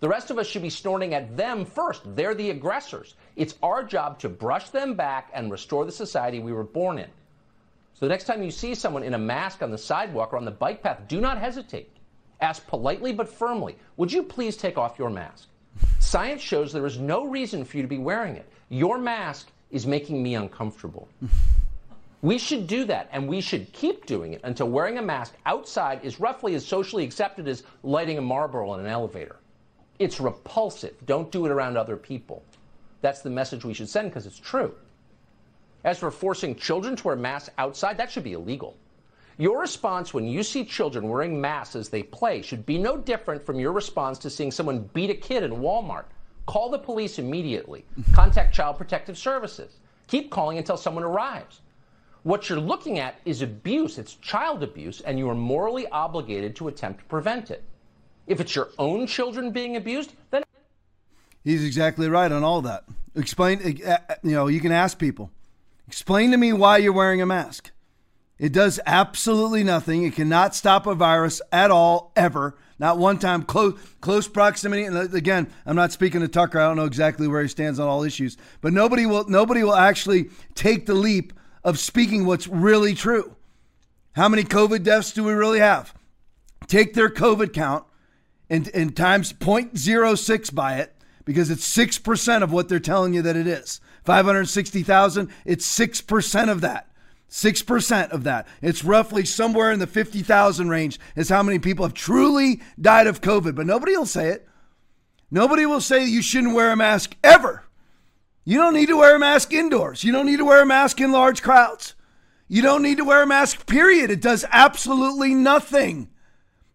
The rest of us should be snorting at them first. They're the aggressors. It's our job to brush them back and restore the society we were born in. So the next time you see someone in a mask on the sidewalk or on the bike path, do not hesitate. Ask politely but firmly, would you please take off your mask? Science shows there is no reason for you to be wearing it. Your mask is making me uncomfortable. [LAUGHS] We should do that, and we should keep doing it until wearing a mask outside is roughly as socially accepted as lighting a Marlboro in an elevator. It's repulsive. Don't do it around other people. That's the message we should send because it's true. As for forcing children to wear masks outside, that should be illegal. Your response when you see children wearing masks as they play should be no different from your response to seeing someone beat a kid in Walmart. Call the police immediately. Contact Child Protective Services. Keep calling until someone arrives. What you're looking at is abuse, it's child abuse, and you are morally obligated to attempt to prevent it. If it's your own children being abused, then. He's exactly right on all that. Explain, uh, you know, you can ask people, explain to me why you're wearing a mask. It does absolutely nothing. It cannot stop a virus at all, ever. Not one time. Close, close proximity. And uh, again, I'm not speaking to Tucker. I don't know exactly where he stands on all issues. But nobody will. Nobody will actually take the leap of speaking what's really true. How many COVID deaths do we really have? Take their COVID count and, and times 0.06 by it because it's 6% of what they're telling you that it is. 560,000, it's 6% of that. 6% of that. It's roughly somewhere in the 50,000 range is how many people have truly died of COVID, but nobody will say it. Nobody will say you shouldn't wear a mask ever. You don't need to wear a mask indoors. You don't need to wear a mask in large crowds. You don't need to wear a mask, period. It does absolutely nothing.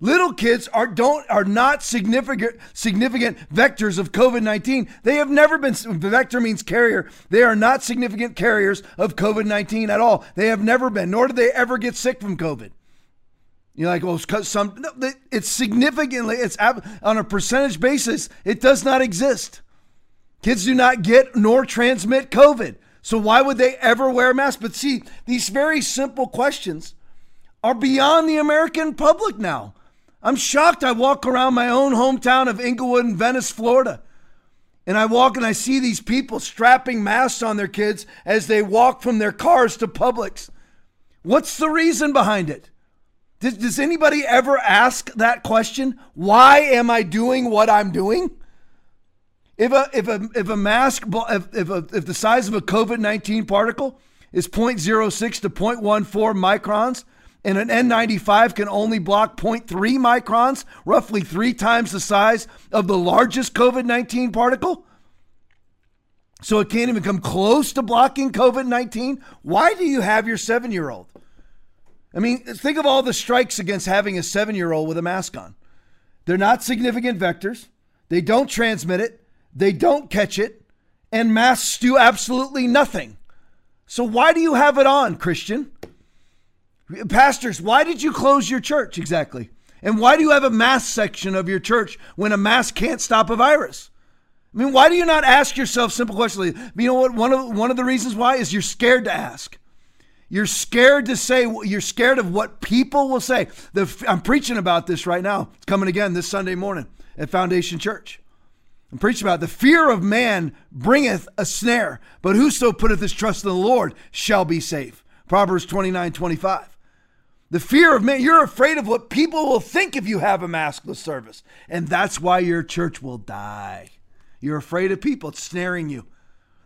Little kids are don't are not significant significant vectors of COVID-19. They have never been vector means carrier. They are not significant carriers of COVID-19 at all. They have never been, nor did they ever get sick from COVID. You're like, well, it's some no, it's significantly it's on a percentage basis, it does not exist. Kids do not get nor transmit COVID. So why would they ever wear a mask? But see, these very simple questions are beyond the American public now. I'm shocked. I walk around my own hometown of Englewood in Venice, Florida. And I walk and I see these people strapping masks on their kids as they walk from their cars to Publix. What's the reason behind it? Does, does anybody ever ask that question? Why am I doing what I'm doing? If a if a if a mask if if, a, if the size of a COVID nineteen particle is 0.06 to 0.14 microns, and an N95 can only block 0.3 microns, roughly three times the size of the largest COVID 19 particle. So it can't even come close to blocking COVID 19. Why do you have your seven year old? I mean, think of all the strikes against having a seven year old with a mask on. They're not significant vectors, they don't transmit it, they don't catch it, and masks do absolutely nothing. So why do you have it on, Christian? Pastors, why did you close your church exactly? And why do you have a mask section of your church when a mask can't stop a virus? I mean, why do you not ask yourself simple questions? You know what? One of one of the reasons why is you're scared to ask. You're scared to say. You're scared of what people will say. The, I'm preaching about this right now. It's coming again this Sunday morning at Foundation Church. I'm preaching about the fear of man bringeth a snare, but whoso putteth his trust in the Lord shall be safe. Proverbs 29, 25. The fear of man, you're afraid of what people will think if you have a maskless service. And that's why your church will die. You're afraid of people, it's snaring you.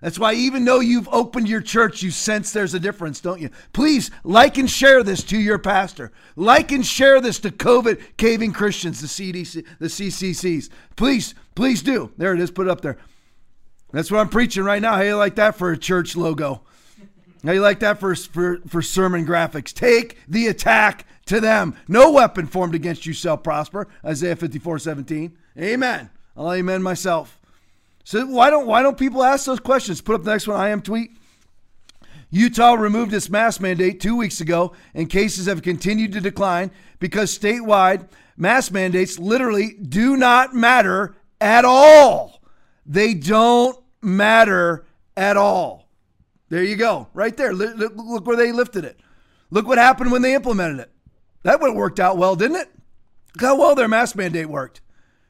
That's why, even though you've opened your church, you sense there's a difference, don't you? Please like and share this to your pastor. Like and share this to COVID caving Christians, the CDC, the CCCs. Please, please do. There it is. Put it up there. That's what I'm preaching right now. You like that for a church logo? How you like that for, for, for sermon graphics? Take the attack to them. No weapon formed against you shall prosper. Isaiah 54, 17. Amen. I'll amen myself. So why don't why don't people ask those questions? Put up the next one. I am tweet. Utah removed its mask mandate two weeks ago, and cases have continued to decline because statewide mask mandates literally do not matter at all. They don't matter at all. There you go, right there. Look where they lifted it. Look what happened when they implemented it. That would worked out well, didn't it? Look how well their mask mandate worked.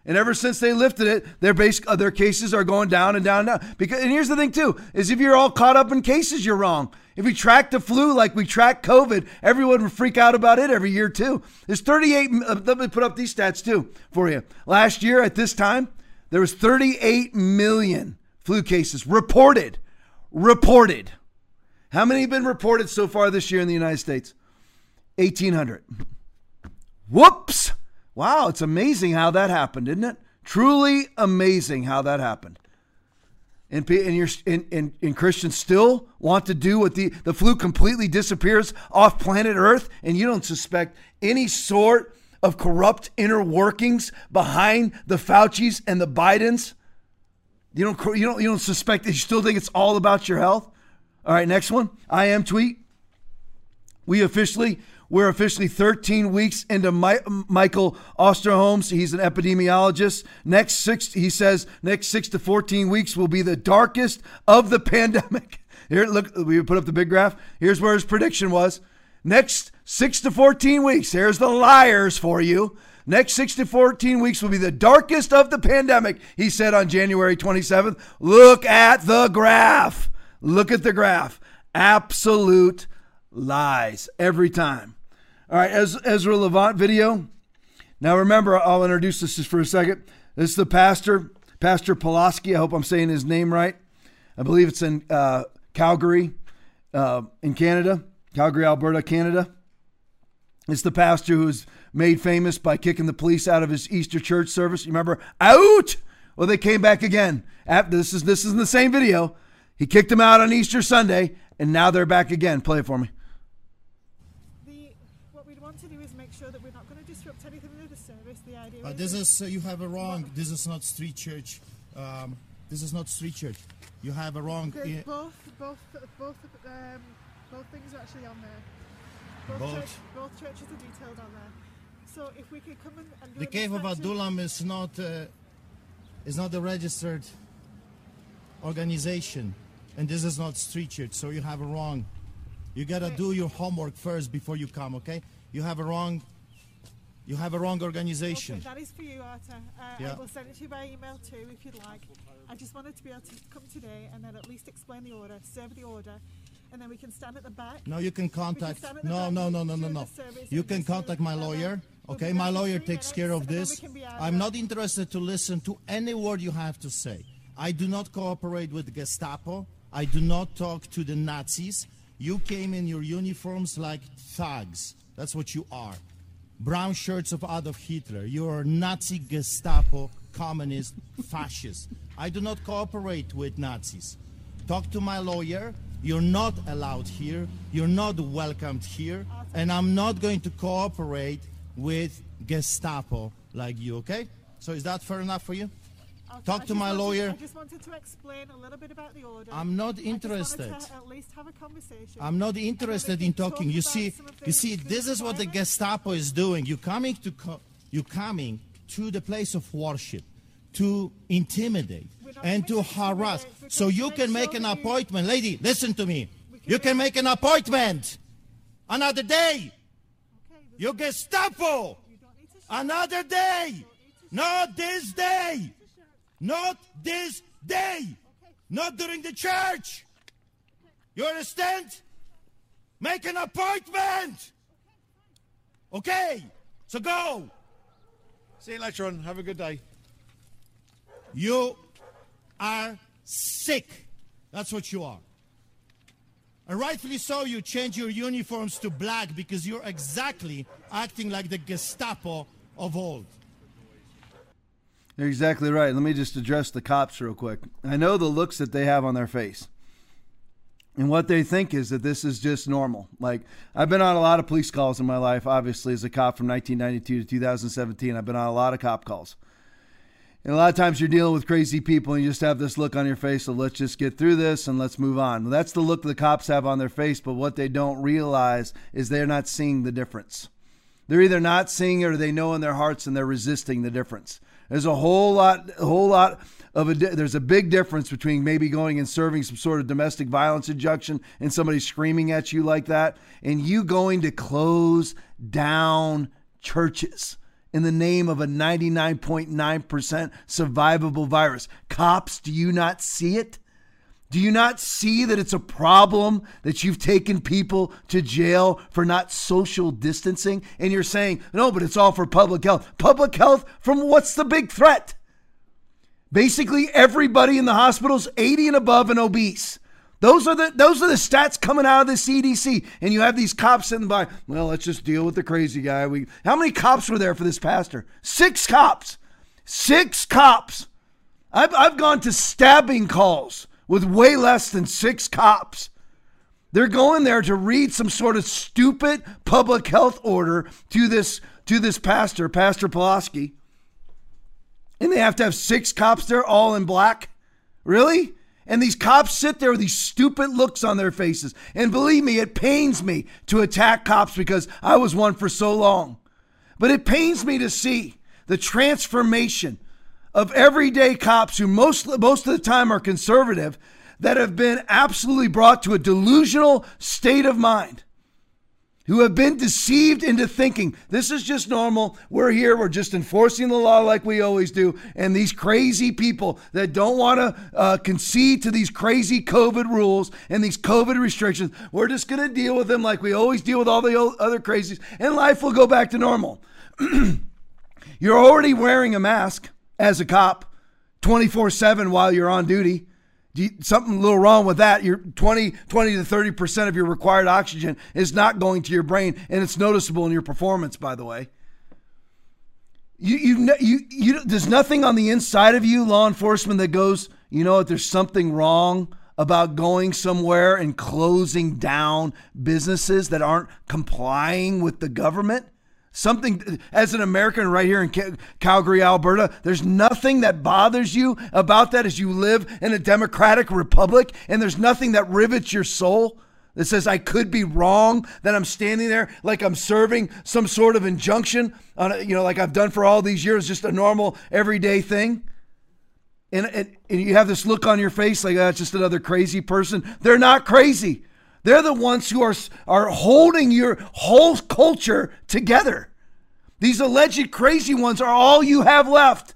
And ever since they lifted it, their base, uh, their cases are going down and down and down. Because, and here's the thing too: is if you're all caught up in cases, you're wrong. If we track the flu like we track COVID, everyone would freak out about it every year too. There's 38. Uh, let me put up these stats too for you. Last year at this time, there was 38 million flu cases reported. Reported. How many have been reported so far this year in the United States? 1,800. Whoops. Wow, it's amazing how that happened, isn't it? Truly amazing how that happened. And, and, you're, and, and, and Christians still want to do what the, the flu completely disappears off planet Earth, and you don't suspect any sort of corrupt inner workings behind the Faucis and the Bidens. You don't, you don't, you don't suspect, that you still think it's all about your health? All right, next one. I am tweet. We officially we're officially 13 weeks into My- Michael Osterholm's. He's an epidemiologist. Next six, he says, next six to 14 weeks will be the darkest of the [LAUGHS] pandemic. Here, look, we put up the big graph. Here's where his prediction was. Next six to 14 weeks, here's the liars for you. Next six to 14 weeks will be the darkest of the pandemic, he said on January 27th. Look at the graph. Look at the graph. Absolute lies every time. All right, Ezra Levant video. Now remember, I'll introduce this just for a second. This is the pastor, Pastor Pulaski. I hope I'm saying his name right. I believe it's in uh, Calgary, uh, in Canada, Calgary, Alberta, Canada. It's the pastor who's made famous by kicking the police out of his Easter church service. You remember? Out! Well, they came back again. After, this is this is in the same video. He kicked them out on Easter Sunday, and now they're back again. Play it for me. The, what we'd want to do is make sure that we're not going to disrupt anything in the service. The idea. Uh, this is uh, you have a wrong. This is not street church. Um, this is not street church. You have a wrong. There's both, both, both, um, both things are actually on there. Both, Both. Church, both churches are detailed on there. So if we could come and, and do The cave of Adullam is not uh, is not a registered organization, and this is not street church. So you have a wrong. You gotta do your homework first before you come. Okay? You have a wrong. You have a wrong organization. Okay, that is for you, Arta. Uh, Yeah. I will send it to you by email too, if you'd like. I just wanted to be able to come today and then at least explain the order, serve the order, and then we can stand at the back. No, you can contact. stand at No, no, no, no, no, no. You can contact my lawyer. Okay, my lawyer takes care of and then we this. can I'm not interested to listen to any word you have to say. I do not cooperate with Gestapo. I do not talk to the Nazis. You came in your uniforms like thugs. That's what you are. Brown shirts of Adolf Hitler. You're Nazi, Gestapo, communist, [LAUGHS] fascist. I do not cooperate with Nazis. Talk to my lawyer. You're not allowed here. You're not welcomed here. And I'm not going to cooperate with Gestapo like you, okay? So is that fair enough for you? Okay, Talk I to my wanted- lawyer. I just wanted to explain a little bit about the order. I'm not interested. at least have a conversation. I'm not interested in talk talking. You see, you see, this is what the. Gestapo is doing. You coming to co- you coming to the place of worship to intimidate and to harass. So you can make an appointment, lady. Listen to me. You can make an appointment another day. You Gestapo. Another day. Not this day. Not this day. Not during the church. You understand? Make an appointment. Okay. So go. See you later on. Have a good day. You are sick. That's what you are. And rightfully so, you change your uniforms to black because you're exactly acting like the Gestapo of old. You're exactly right. Let me just address the cops real quick. I know the looks that they have on their face. And what they think is that this is just normal. Like, I've been on a lot of police calls in my life, obviously, as a cop from 1992 to 2017. I've been on a lot of cop calls. And a lot of times you're dealing with crazy people and you just have this look on your face of let's just get through this and let's move on. Well, that's the look the cops have on their face, but what they don't realize is they're not seeing the difference. They're either not seeing it or they know in their hearts and they're resisting the difference. There's a whole lot, a whole lot of a. There's a big difference between maybe going and serving some sort of domestic violence injunction and somebody screaming at you like that, and you going to close down churches in the name of a 99.9% survivable virus. Cops, do you not see it? Do you not see that it's a problem that you've taken people to jail for not social distancing? And you're saying, no, but it's all for public health. Public health from what's the big threat? Basically, everybody in the hospitals 80 and above and obese. Those are the those are the stats coming out of the CDC. And you have these cops sitting by, well, let's just deal with the crazy guy. We how many cops were there for this pastor? Six cops. Six cops. I've, I've gone to stabbing calls with way less than six cops. They're going there to read some sort of stupid public health order to this to this pastor, Pastor Pulaski. And they have to have six cops there, all in black. Really? And these cops sit there with these stupid looks on their faces. And believe me, it pains me to attack cops because I was one for so long. But it pains me to see the transformation of everyday cops who most most of the time are conservative that have been absolutely brought to a delusional state of mind who have been deceived into thinking this is just normal. We're here, we're just enforcing the law like we always do. And these crazy people that don't want to uh, concede to these crazy COVID rules and these COVID restrictions, we're just going to deal with them like we always deal with all the other crazies, and life will go back to normal. [CLEARS THROAT] You're already wearing a mask as a cop 24 7 while you're on duty. You- something a little wrong with that. Your 20, 20 to 30% of your required oxygen is not going to your brain, and it's noticeable in your performance, by the way. You, you, you, you, there's nothing on the inside of you, law enforcement, that goes, you know what, there's something wrong about going somewhere and closing down businesses that aren't complying with the government. Something as an American right here in Calgary, Alberta, there's nothing that bothers you about that as you live in a democratic republic, and there's nothing that rivets your soul that says I could be wrong, that I'm standing there like I'm serving some sort of injunction on, a, you know, like I've done for all these years, just a normal everyday thing. And, and, and you have this look on your face like that's just another crazy person. They're not crazy. They're the ones who are are holding your whole culture together. These alleged crazy ones are all you have left.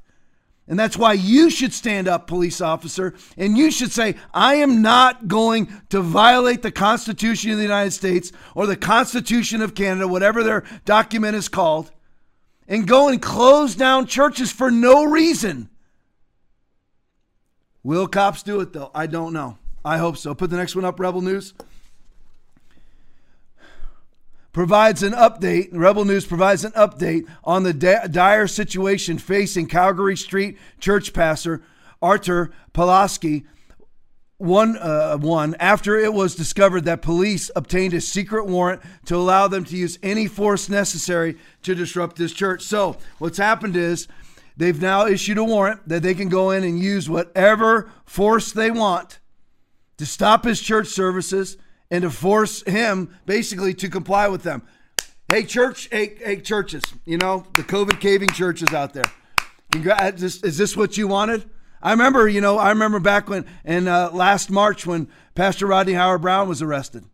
And that's why you should stand up, police officer, and you should say, I am not going to violate the Constitution of the United States or the Constitution of Canada, whatever their document is called, and go and close down churches for no reason. Will cops do it, though? I don't know. I hope so. Put the next one up, Rebel News. Provides an update, Rebel News provides an update on the di- dire situation facing Calgary Street church pastor Artur Pulaski. One, uh, one after it was discovered that police obtained a secret warrant to allow them to use any force necessary to disrupt this church. So, what's happened is they've now issued a warrant that they can go in and use whatever force they want to stop his church services and to force him basically to comply with them. Hey, church, hey, hey churches, you know, the COVID caving churches out there. Congra- is, this, is this what you wanted? I remember, you know, I remember back when, in uh, last March when Pastor Rodney Howard Browne was arrested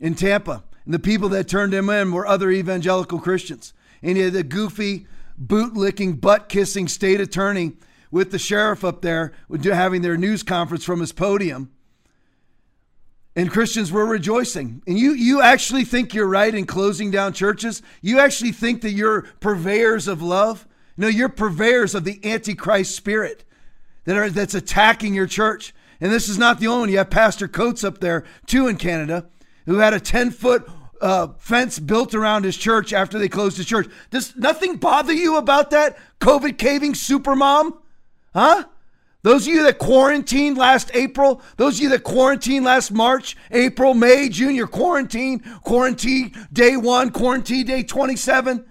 in Tampa. And the people that turned him in were other evangelical Christians. And he had the goofy, boot licking, butt kissing state attorney with the sheriff up there having their news conference from his podium and Christians were rejoicing. And you you actually think you're right in closing down churches? You actually think that you're purveyors of love? No, you're purveyors of the antichrist spirit that are that's attacking your church. And this is not the only one. You have Pastor Coates up there too in Canada, who had a 10 foot uh, fence built around his church after they closed his church. Does nothing bother you about that COVID caving supermom? Huh? Those of you that quarantined last April, those of you that quarantined last March, April, May, June, your quarantine, quarantine day one, quarantine day 27,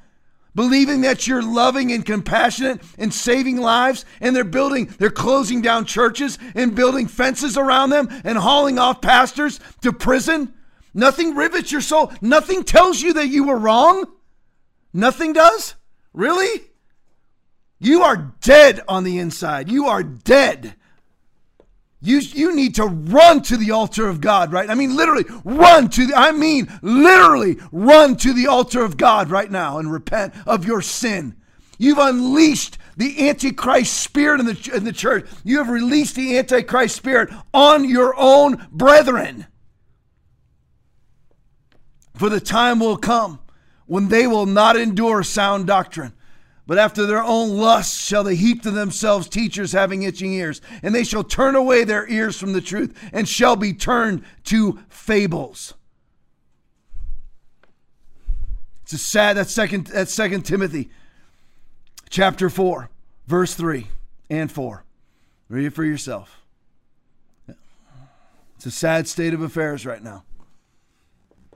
believing that you're loving and compassionate and saving lives, and they're building, they're closing down churches and building fences around them and hauling off pastors to prison. Nothing rivets your soul. Nothing tells you that you were wrong. Nothing does? Really? You are dead on the inside. You are dead. You, you need to run to the altar of God, right? I mean, literally, run to the, I mean, literally, run to the altar of God right now and repent of your sin. You've unleashed the Antichrist spirit in the, in the church. You have released the Antichrist spirit on your own brethren. For the time will come when they will not endure sound doctrine but after their own lusts shall they heap to themselves teachers having itching ears, and they shall turn away their ears from the truth, and shall be turned to fables. It's a sad that second that second Timothy chapter four, verse three and four. Read it for yourself. It's a sad state of affairs right now.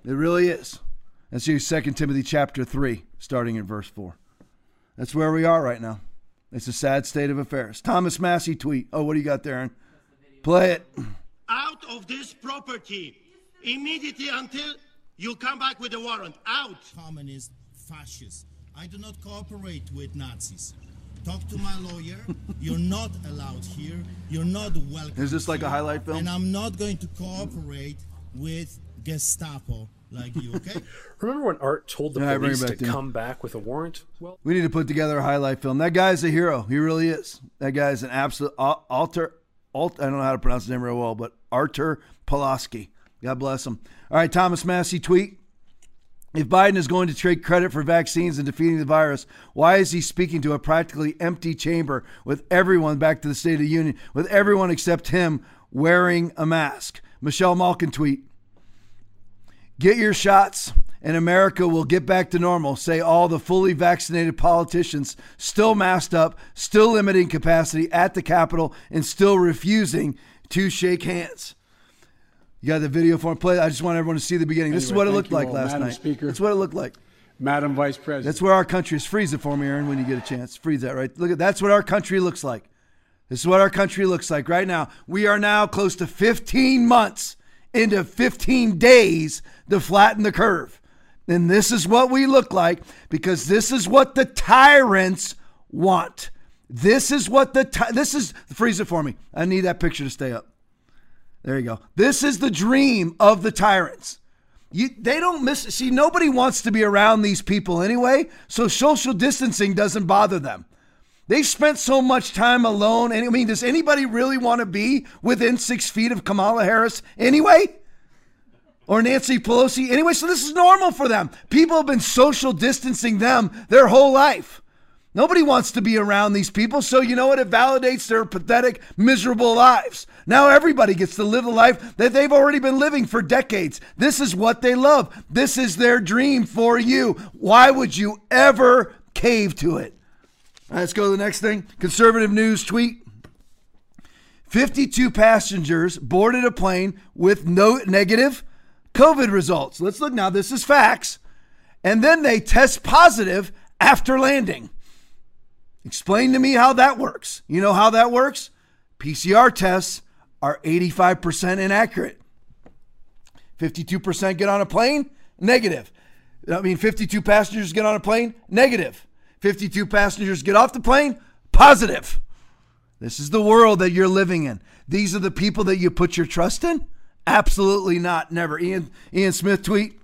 It really is. Let's use 2 Timothy chapter 3, starting in verse 4. That's where we are right now. It's a sad state of affairs. Thomas Massie tweet. Oh, what do you got there, Aaron? Play it. Out of this property immediately until you come back with a warrant. Out. Communist, fascist. I do not cooperate with Nazis. Talk to my lawyer. [LAUGHS] You're not allowed here. You're not welcome. Is this like a highlight film? And I'm not going to cooperate with Gestapo like you, okay? [LAUGHS] Remember when Art told the Yeah, police to back, come back with a warrant? Well, We need to put together a highlight film. That guy's a hero. He really is. That guy's an absolute al- alter. Alt, I don't know how to pronounce his name real well, but Artur Pulaski. God bless him. All right, Thomas Massie tweet. If Biden is going to trade credit for vaccines and defeating the virus, why is he speaking to a practically empty chamber with everyone back to the State of the Union, with everyone except him wearing a mask? Michelle Malkin tweet. Get your shots, and America will get back to normal, say all the fully vaccinated politicians still masked up, still limiting capacity at the Capitol, and still refusing to shake hands. You got the video for play. I just want everyone to see the beginning. this is what it looked like all. last Madam night. Speaker. That's what it looked like. Madam Vice President. That's where our country is. Freeze it for me, Aaron, when you get a chance. Freeze that, right? Look at that's what our country looks like. This is what our country looks like right now. We are now close to 15 months into 15 days to flatten the curve. And this is what we look like because this is what the tyrants want. This is what the ty- this is freeze it for me. I need that picture to stay up. There you go. This is the dream of the tyrants. You, they don't miss. See, nobody wants to be around these people anyway, so social distancing doesn't bother them. They've spent so much time alone. I mean, does anybody really want to be within six feet of Kamala Harris anyway? Or Nancy Pelosi anyway? So this is normal for them. People have been social distancing them their whole life. Nobody wants to be around these people. So, you know what? It validates their pathetic, miserable lives. Now, everybody gets to live the life that they've already been living for decades. This is what they love. This is their dream for you. Why would you ever cave to it? Right, let's go to the next thing. Conservative News tweet 52 passengers boarded a plane with no negative COVID results. Let's look now. This is facts. And then they test positive after landing. Explain to me how that works. You know how that works? PCR tests are 85% inaccurate. 52% get on a plane, negative. I mean, 52 passengers get on a plane, negative. 52 passengers get off the plane, positive. This is the world that you're living in. These are the people that you put your trust in? Absolutely not. Never. Ian, Ian Smith tweet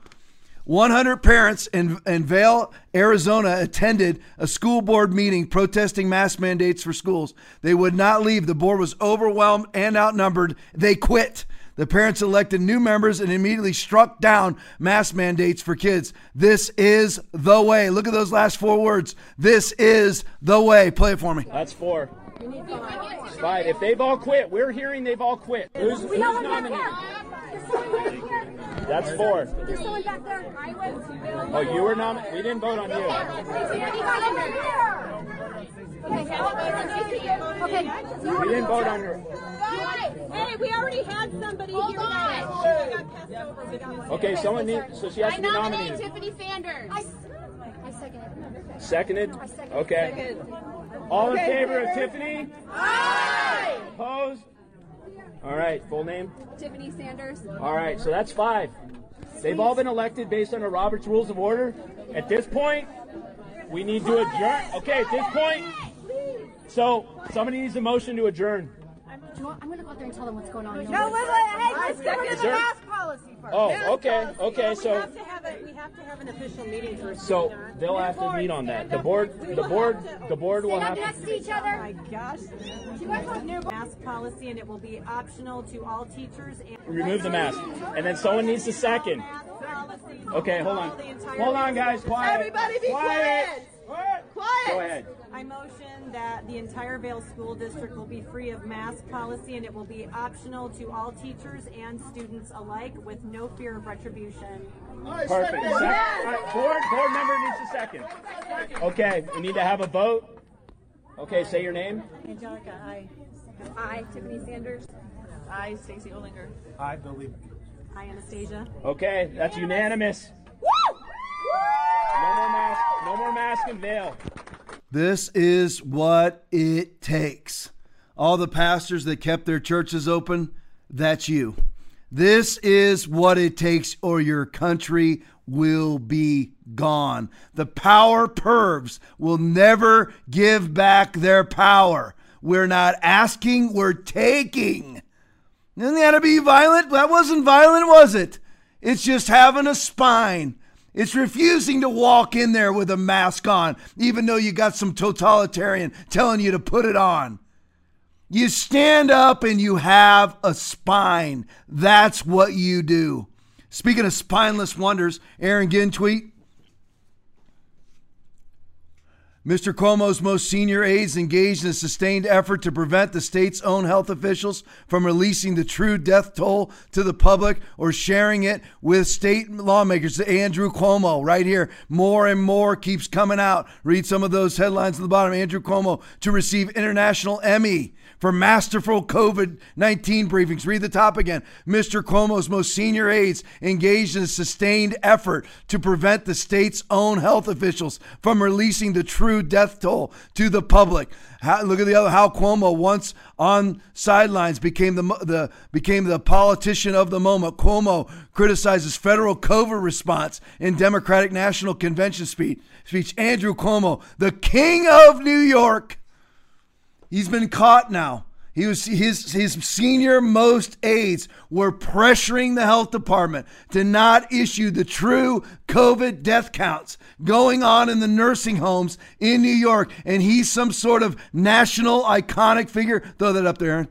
100 parents in, in Vail, Arizona attended a school board meeting protesting mask mandates for schools. They would not leave. The board was overwhelmed and outnumbered. They quit. The parents elected new members and immediately struck down mask mandates for kids. This is the way. Look at those last four words. This is the way. Play it for me. That's four. Five. If they've all quit, we're hearing they've all quit. Who's, who's nominated? That's four. There's someone back there. I was. Oh, you were nominated? We didn't vote on you. Okay. We didn't vote on her. Hey, we already had somebody here that got over. We Okay, someone needs, so she has I to be nominate. Tiffany Sanders. I, I second it. Seconded? Okay. All in favor of Tiffany? Aye! Opposed? All right, full name? Tiffany Sanders. All right, so that's five. They've all been elected based on our Robert's Rules of Order. At this point, we need to adjourn. Okay, at this point, so somebody needs a motion to adjourn. Do you want, I'm gonna go out there and tell them what's going on. No, wait, wait, hey, let's get to the mask policy first. Oh, Mask okay, policy. okay, We so- have to have a, we have to have an official meeting first. So they'll have to meet on that. The board, the board, the board will have next to. to each other. Oh my gosh. Mask policy, and it will be optional to all teachers and. Remove the mask. And then someone needs to second. Okay, hold on. Hold on, guys, quiet. Everybody be Quiet. Quiet. Quiet. Go ahead. I motion that the entire Vail School District will be free of mask policy and it will be optional to all teachers and students alike with no fear of retribution. Perfect. Sec- all right, board, board member needs a second. Okay, we need to have a vote. Okay, say your name. Angelica, aye. I, Tiffany Sanders. Aye, Stacy Olinger. I believe. Aye, Anastasia. Okay, that's unanimous. No more mask. No more mask and Vail. This is what it takes. All the pastors that kept their churches open, that's you. This is what it takes, or your country will be gone. The power pervs will never give back their power. We're not asking, we're taking. Didn't that to be violent? That wasn't violent, was it? It's just having a spine. It's refusing to walk in there with a mask on, even though you got some totalitarian telling you to put it on. You stand up and you have a spine. That's what you do. Speaking of spineless wonders, Aaron Ginn tweet. Mr. Cuomo's most senior aides engaged in a sustained effort to prevent the state's own health officials from releasing the true death toll to the public or sharing it with state lawmakers. Andrew Cuomo, right here, more and more keeps coming out. Read some of those headlines at the bottom. Andrew Cuomo to receive International Emmy for masterful COVID 19 briefings. Read the top again. Mr. Cuomo's most senior aides engaged in a sustained effort to prevent the state's own health officials from releasing the true death toll to the public. How, look at the other how Cuomo once on sidelines became the the became the politician of the moment. Cuomo criticizes federal COVID response in Democratic National Convention speech. Speech. Andrew Cuomo, the king of New York. He's been caught now. He was his his senior most aides were pressuring the health department to not issue the true COVID death counts going on in the nursing homes in New York. And he's some sort of national iconic figure. Throw that up there, Aaron.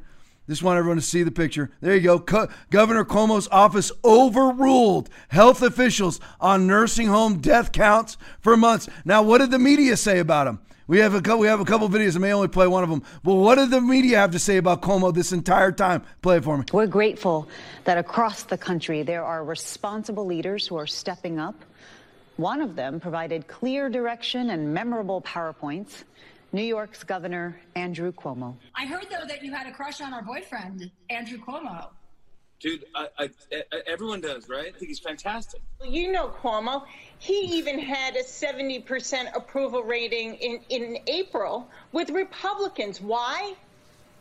Just want everyone to see the picture. There you go. Co- Governor Cuomo's office overruled health officials on nursing home death counts for months. Now, what did the media say about him? We have a couple, we have a couple videos. I may only play one of them. But what did the media have to say about Cuomo this entire time? Play it for me. We're grateful that across the country there are responsible leaders who are stepping up. One of them provided clear direction and memorable PowerPoints. New York's Governor Andrew Cuomo. I heard though that you had a crush on our boyfriend, Andrew Cuomo. Dude, I, I, I, everyone does, right? I think he's fantastic. You know Cuomo. He even had a 70% approval rating in, in April with Republicans. Why?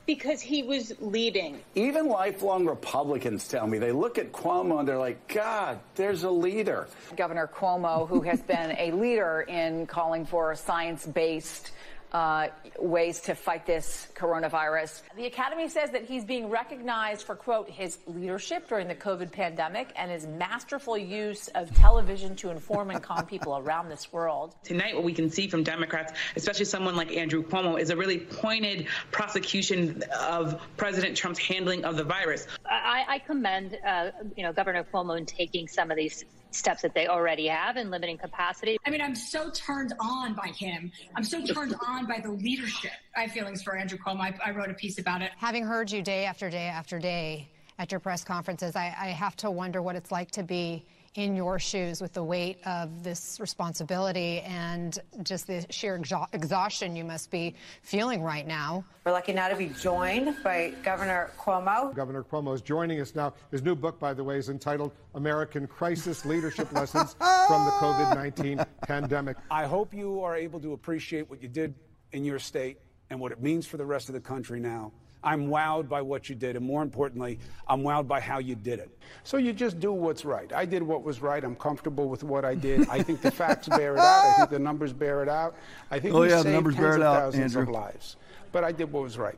Because he was leading. Even lifelong Republicans tell me they look at Cuomo and they're like, God, there's a leader. Governor Cuomo, who has been a leader in calling for a science based uh, ways to fight this coronavirus. The Academy says that he's being recognized for, quote, his leadership during the COVID pandemic and his masterful use of television to inform and calm people around this world. Tonight, what we can see from Democrats, especially someone like Andrew Cuomo, is a really pointed prosecution of President Trump's handling of the virus. I, I commend, uh, you know, Governor Cuomo in taking some of these steps that they already have in limiting capacity. I mean, I'm so turned on by him. I'm so turned on by the leadership. I have feelings for Andrew Cuomo. I, I wrote a piece about it. Having heard you day after day after day at your press conferences, I, I have to wonder what it's like to be in your shoes with the weight of this responsibility and just the sheer exha- exhaustion you must be feeling right now. We're lucky now to be joined by Governor Cuomo. Governor Cuomo is joining us now. His new book, by the way, is entitled American Crisis Leadership [LAUGHS] Lessons from the COVID 19 [LAUGHS] Pandemic. I hope you are able to appreciate what you did in your state and what it means for the rest of the country now. I'm wowed by what you did, and more importantly, I'm wowed by how you did it. So you just do what's right. I did what was right. I'm comfortable with what I did. I think the [LAUGHS] facts bear it out. I think the numbers bear it out. I think Oh, we yeah, the saved numbers tens bear it of out, thousands Andrew. of lives. But I did what was right.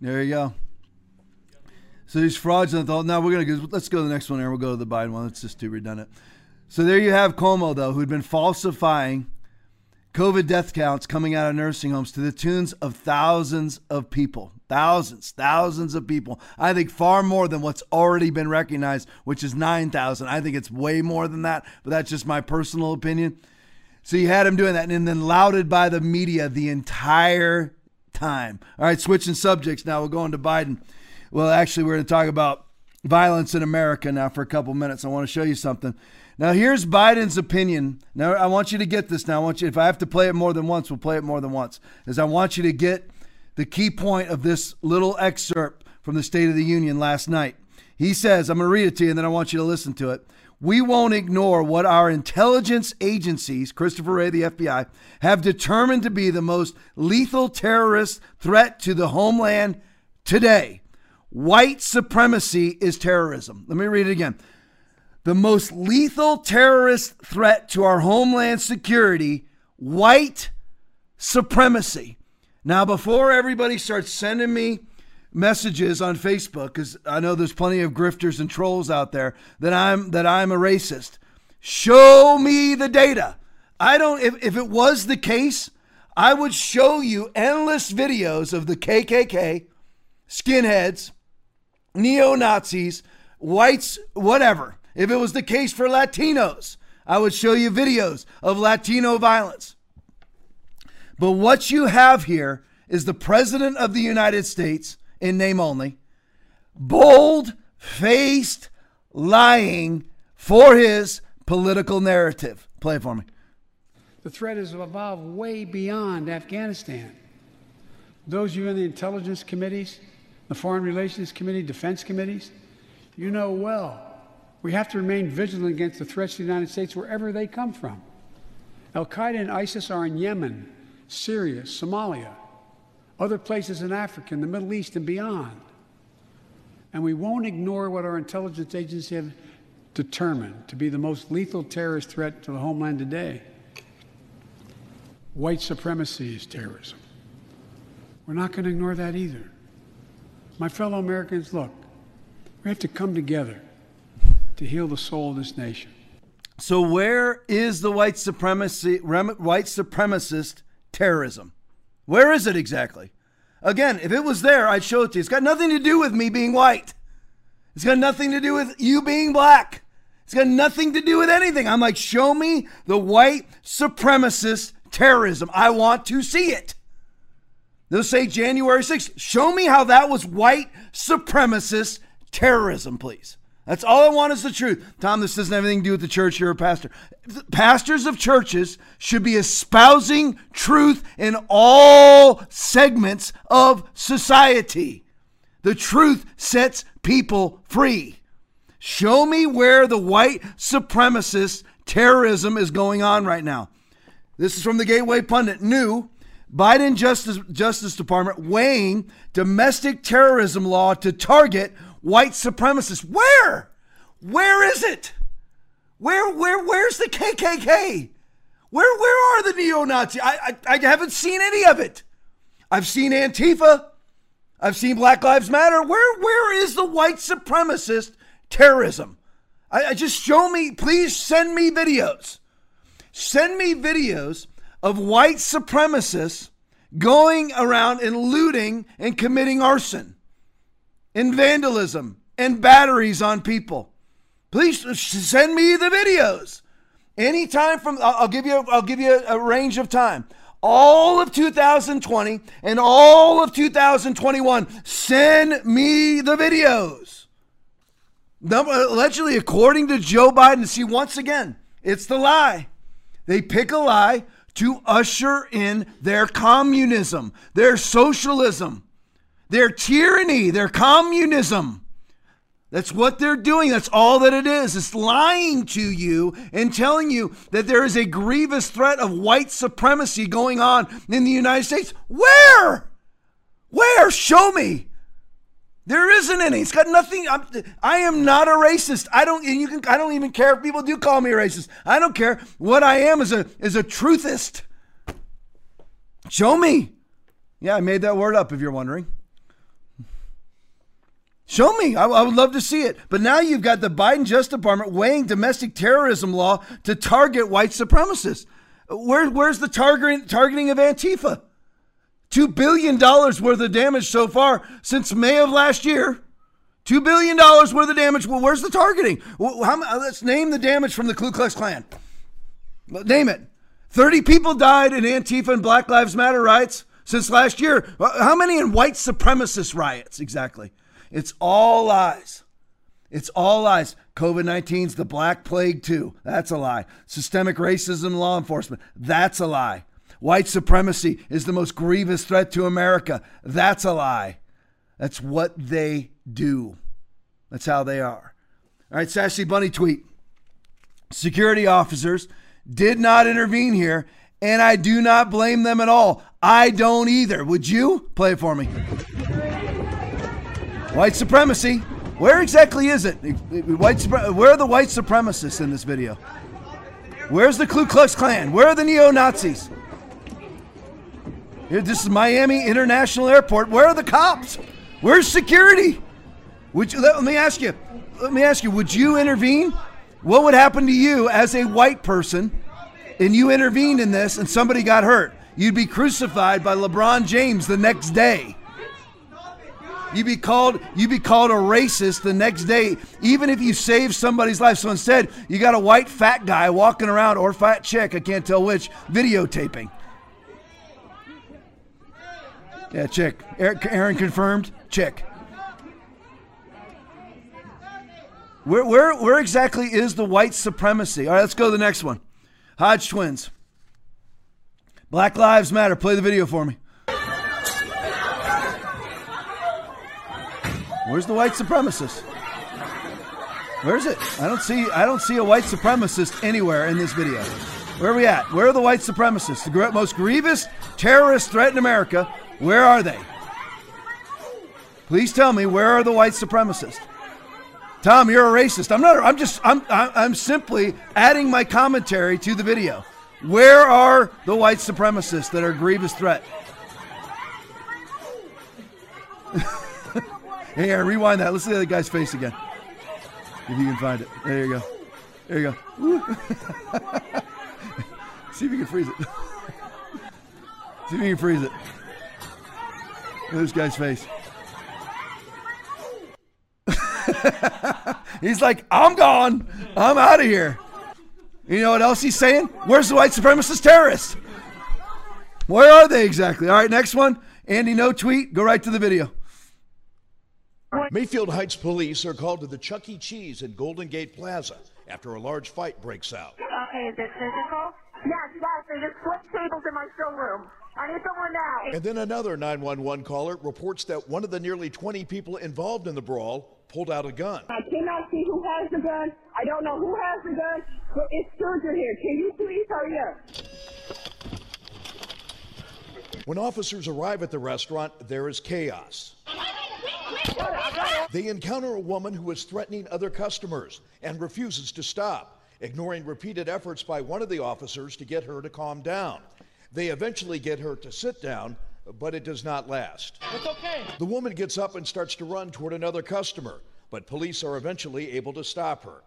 There you go. So these fraudulent. Thought, now we're gonna go, let's go to the next one, and we'll go to the Biden one. It's just too redundant. So there you have Cuomo, though, who'd been falsifying COVID death counts coming out of nursing homes to the tunes of thousands of people. Thousands, thousands of people. I think far more than what's already been recognized, which is 9,000. I think it's way more than that, but that's just my personal opinion. So you had him doing that and then lauded by the media the entire time. All right, switching subjects now. We're going to Biden. Well, actually, we're going to talk about violence in America now for a couple minutes. I want to show you something. Now, here's Biden's opinion. Now, I want you to get this. Now, I want you, if I have to play it more than once, we'll play it more than once. Is I want you to get the key point of this little excerpt from the State of the Union last night. He says, I'm going to read it to you and then I want you to listen to it. We won't ignore what our intelligence agencies, Christopher Wray, the FBI, have determined to be the most lethal terrorist threat to the homeland today. White supremacy is terrorism. Let me read it again. The most lethal terrorist threat to our homeland security, white supremacy. Now, before everybody starts sending me messages on Facebook, because I know there's plenty of grifters and trolls out there that I'm that I'm a racist. Show me the data. I don't. If, if it was the case, I would show you endless videos of the KKK, skinheads, neo Nazis, whites, whatever. If it was the case for Latinos, I would show you videos of Latino violence. But what you have here is the President of the United States, in name only, bold faced lying for his political narrative. Play it for me. The threat has evolved way beyond Afghanistan. Those of you in the intelligence committees, the foreign relations committee, defense committees, you know well we have to remain vigilant against the threats to the United States wherever they come from. Al Qaeda and ISIS are in Yemen, Syria, Somalia, other places in Africa, in the Middle East, and beyond. And we won't ignore what our intelligence agencies have determined to be the most lethal terrorist threat to the homeland today. White supremacy is terrorism. We're not going to ignore that either. My fellow Americans, look, we have to come together to heal the soul of this nation. So where is the white supremacy rem, white supremacist terrorism? Where is it exactly? Again, if it was there, I'd show it to you. It's got nothing to do with me being white. It's got nothing to do with you being black. It's got nothing to do with anything. I'm like, show me the white supremacist terrorism. I want to see it. They'll say January 6th. Show me how that was white supremacist terrorism, please. That's all I want is the truth. Tom, this doesn't have anything to do with the church. You're a pastor. Pastors of churches should be espousing truth in all segments of society. The truth sets people free. Show me where the white supremacist terrorism is going on right now. This is from the Gateway Pundit. New Biden Justice, Justice Department weighing domestic terrorism law to target white supremacists. Where? Where is it? Where where where's the KKK? Where where are the neo-Nazi? I, I I haven't seen any of it. I've seen Antifa. I've seen Black Lives Matter. Where where is the white supremacist terrorism? I, I just show me, please send me videos. Send me videos of white supremacists going around and looting and committing arson and vandalism and batteries on people. Please send me the videos. Anytime from I'll give you I'll give you a range of time. All of 2020 and all of 2021. Send me the videos. Allegedly, according to Joe Biden, see once again, it's the lie. They pick a lie to usher in their communism, their socialism. Their tyranny, their communism. That's what they're doing. That's all that it is. It's lying to you and telling you that there is a grievous threat of white supremacy going on in the United States. Where? Where? Show me. There isn't any. It's got nothing. I'm, I am not a racist. I don't. You can. I don't even care if people do call me a racist. I don't care. What I am is a is a truthist. Show me. Yeah, I made that word up. If you're wondering. Show me. I, I, would love to see it. But now you've got the Biden Justice Department weighing domestic terrorism law to target white supremacists. Where, where's the targeting, targeting of Antifa? $2 billion worth of damage so far since May of last year. $2 billion worth of damage. Well, where's the targeting? How, uh, let's name the damage from the Ku Klux Klan. Name it. 30 people died in Antifa and Black Lives Matter riots since last year. Uh, how many in white supremacist riots exactly? It's all lies. It's all lies. COVID 19's the black plague, too. That's a lie. Systemic racism, law enforcement. That's a lie. White supremacy is the most grievous threat to America. That's a lie. That's what they do. That's how they are. All right, Sassy Bunny tweet. Security officers did not intervene here, and I do not blame them at all. I don't either. Would you? Play it for me. White supremacy. Where exactly is it? White, where are the white supremacists in this video? Where's the Ku Klux Klan? Where are the neo Nazis? This is Miami International Airport. Where are the cops? Where's security? Would you, let, me ask you. Let me ask you. Would you intervene? What would happen to you as a white person, and you intervened in this, and somebody got hurt? You'd be crucified by LeBron James the next day. You be called you be called a racist the next day, even if you save somebody's life. So instead, you got a white fat guy walking around or fat chick, I can't tell which, videotaping. Yeah, chick. Aaron confirmed. Chick. Where, where, where exactly is the white supremacy? All right, let's go to the next one. Hodge twins. Black Lives Matter. Play the video for me. Where's the white supremacist? Where's it? I don't see I don't see a white supremacist anywhere in this video. Where are we at? Where are the white supremacists? The most grievous terrorist threat in America. Where are they? Please tell me where are the white supremacists? Tom, you're a racist. I'm not. I'm just. I'm. I'm simply adding my commentary to the video. Where are the white supremacists that are a grievous threat? [LAUGHS] Hey, Aaron, rewind that. Let's see the guy's face again. If you can find it. There you go. There you go. [LAUGHS] see if you can freeze it. [LAUGHS] see if you can freeze it. Look at this guy's face. [LAUGHS] he's like, I'm gone. I'm out of here. You know what else he's saying? Where's the white supremacist terrorist? Where are they exactly? All right, next one. Andy, Ngo tweet. Go right to the video. Mayfield Heights police are called to the Chuck E. Cheese in Golden Gate Plaza after a large fight breaks out. Okay, is it physical? Yes, yes, they just flipped tables in my showroom. I need someone now. And then another 911 caller reports that one of the nearly 20 people involved in the brawl pulled out a gun. I cannot see who has the gun. I don't know who has the gun, but it's children here. Can you please hurry up? When officers arrive at the restaurant, there is chaos. They encounter a woman who is threatening other customers and refuses to stop, ignoring repeated efforts by one of the officers to get her to calm down. They eventually get her to sit down, but it does not last. It's okay. The woman gets up and starts to run toward another customer, but police are eventually able to stop her.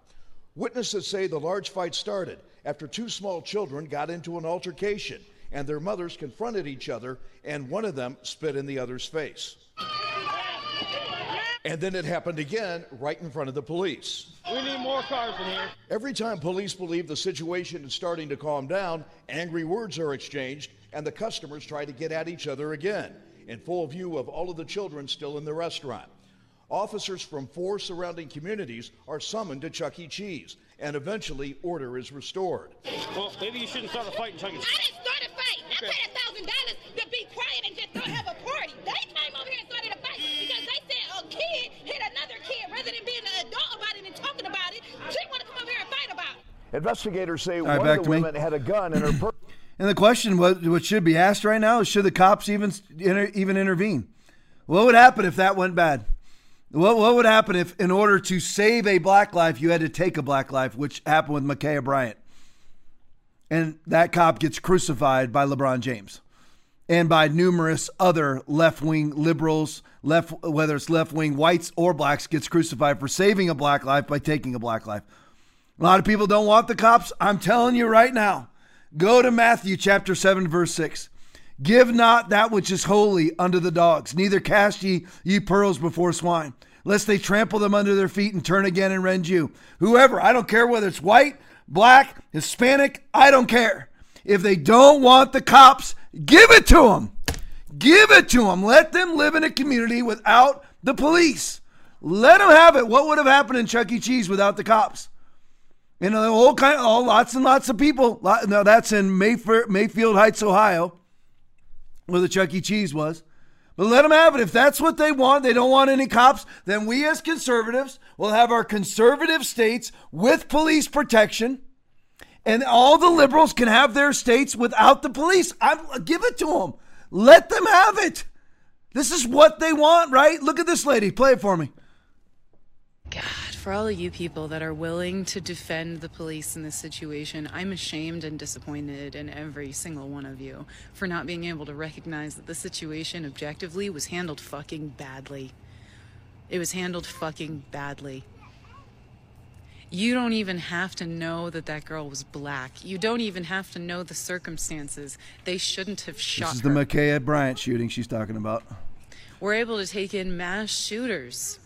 Witnesses say the large fight started after two small children got into an altercation and their mothers confronted each other, and one of them spit in the other's face. And then it happened again right in front of the police. We need more cars in here. Every time police believe the situation is starting to calm down, angry words are exchanged, and the customers try to get at each other again, in full view of all of the children still in the restaurant. Officers from four surrounding communities are summoned to Chuck E. Cheese, and eventually order is restored. Well, maybe you shouldn't start a fight in Chuck E. Cheese. I didn't start a fight. I paid a thousand dollars to be quiet and just don't have a party. They another rather than being an adult about it and talking about it. She want to come over here and fight about it. Investigators say right, one back of to the me. women had a gun in her [CLEARS THROAT] purse. And the question, what, what should be asked right now, is should the cops even inter, even intervene? What would happen if that went bad? What, what would happen if, in order to save a black life, you had to take a black life, which happened with Ma'Khia Bryant? And that cop gets crucified by LeBron James and by numerous other left wing liberals, left whether it's left wing whites or blacks, gets crucified for saving a black life by taking a black life. A lot of people don't want the cops. I'm telling you right now. Go to Matthew chapter 7, verse 6. Give not that which is holy unto the dogs, neither cast ye ye pearls before swine, lest they trample them under their feet and turn again and rend you. Whoever, I don't care whether it's white, black, Hispanic, I don't care. If they don't want the cops, give it to them. Give it to them. Let them live in a community without the police. Let them have it. What would have happened in Chuck E. Cheese without the cops? You know, all kind, of, all lots and lots of people. Lot- No, that's in Mayfield Heights, Ohio, where the Chuck E. Cheese was. But let them have it. If that's what they want, they don't want any cops, then we as conservatives will have our conservative states with police protection. And all the liberals can have their states without the police. I give it to them. Let them have it. This is what they want, right? Look at this lady. Play it for me. God, for all of you people that are willing to defend the police in this situation, I'm ashamed and disappointed in every single one of you for not being able to recognize that the situation objectively was handled fucking badly. It was handled fucking badly. You don't even have to know that that girl was black. You don't even have to know the circumstances. They shouldn't have shot This is her. the Ma'Khia Bryant shooting she's talking about. We're able to take in mass shooters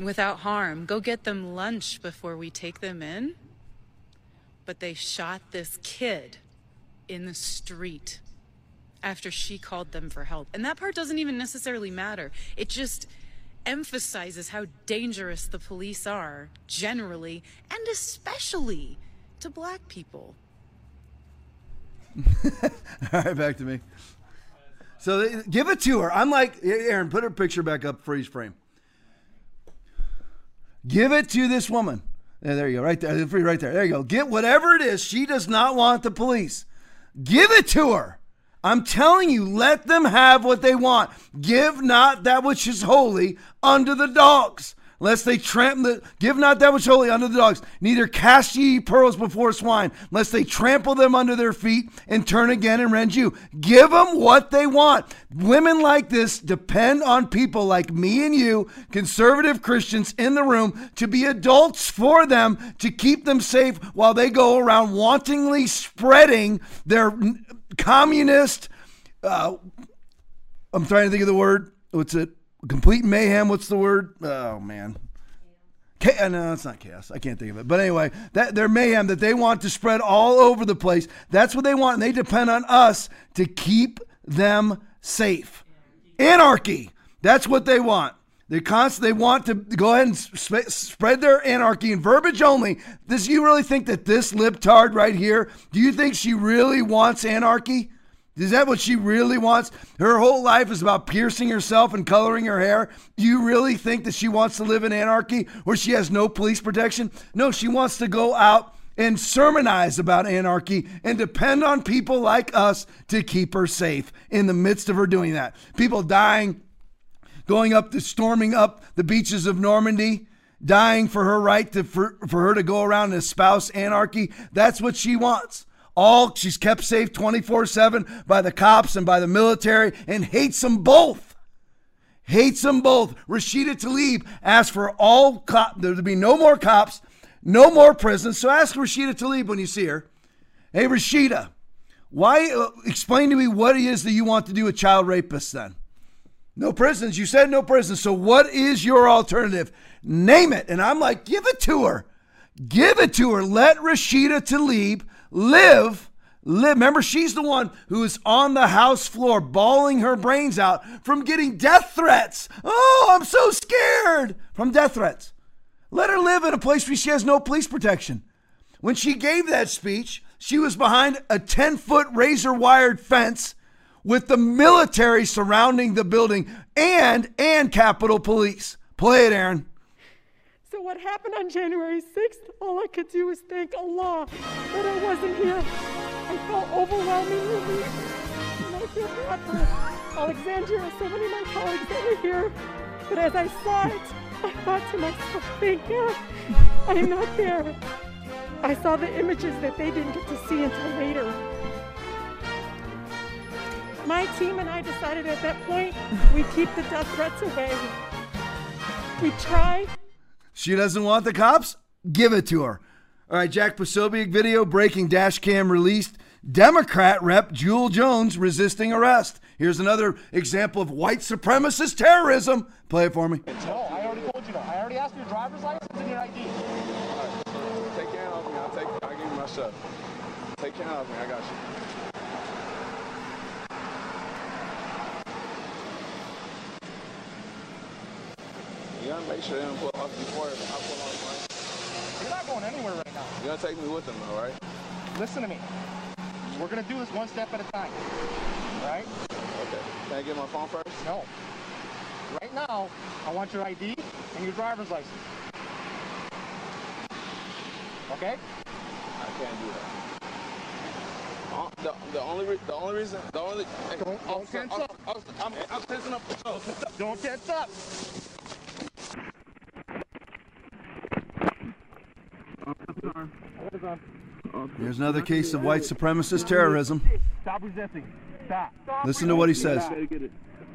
without harm. Go get them lunch before we take them in. But they shot this kid in the street after she called them for help. And that part doesn't even necessarily matter. It just emphasizes how dangerous the police are, generally, and especially to black people. [LAUGHS] All right, back to me. So they, give it to her. I'm like, Aaron, put her picture back up, freeze frame. Give it to this woman. There you go, right there, right there. There you go. Get whatever it is. She does not want the police. Give it to her. I'm telling you, let them have what they want. Give not that which is holy unto the dogs, lest they trample the. Give not that which is holy unto the dogs. Neither cast ye pearls before swine, lest they trample them under their feet and turn again and rend you. Give them what they want. Women like this depend on people like me and you, conservative Christians in the room, to be adults for them to keep them safe while they go around wantingly spreading their communist. Uh, I'm trying to think of the word. What's it? Complete mayhem. What's the word? Oh man, Cha- no, it's not chaos. I can't think of it. But anyway, that their mayhem that they want to spread all over the place. That's what they want, and they depend on us to keep them safe. Anarchy. That's what they want. They constantly want to go ahead and sp- spread their anarchy in verbiage only. Does you really think that this libtard right here? Do you think she really wants anarchy? Is that what she really wants? Her whole life is about piercing herself and coloring her hair. Do you really think that she wants to live in anarchy where she has no police protection? No, she wants to go out and sermonize about anarchy and depend on people like us to keep her safe in the midst of her doing that. People dying, going up to storming up the beaches of Normandy, dying for her right to for, for her to go around and espouse anarchy. That's what she wants. All she's kept safe 24/7 by the cops and by the military and hates them both. Hates them both. Rashida Tlaib asked for all cop there to be no more cops, no more prisons. So ask Rashida Tlaib when you see her. Hey Rashida, why uh, explain to me what it is that you want to do with child rapists then? No prisons. You said no prisons. So what is your alternative? Name it. And I'm like, give it to her. Give it to her. Let Rashida Tlaib live. Live. Remember, she's the one who is on the house floor bawling her brains out from getting death threats. Oh, I'm so scared from death threats. Let her live in a place where she has no police protection. When she gave that speech, she was behind a 10 foot razor wired fence with the military surrounding the building and and Capitol Police. Play it, Aaron. So what happened on January 6th, all I could do was thank Allah that I wasn't here. I felt overwhelming relief. And I feel bad for Alexandria and so many of my colleagues that were here. But as I saw it, I thought to myself, thank God I am not there. I saw the images that they didn't get to see until later. My team and I decided at that point we keep the death threats away. We try She doesn't want the cops? Give it to her. All right, Jack Posobiec video breaking dash cam released. Democrat rep Jewel Jones resisting arrest. Here's another example of white supremacist terrorism. Play it for me. No, I already told you that. I already asked for your driver's license and your ID. Take care of me. I'll take. I'll give you my stuff. Take care of me. I got you. You gotta make sure they don't pull off before I pull off mine. You're not going anywhere right now. You're gonna take me with them, though, right? Listen to me. We're gonna do this one step at a time. All right? Okay. Can I get my phone first? No. Right now, I want your ID and your driver's license. Okay? I can't do that. Uh, The, the only the only reason the only don't, don't tense up. I'm, I'm tensing up. Don't tense up. Here's another case of white supremacist terrorism. Stop resisting. Stop. Listen to what he says.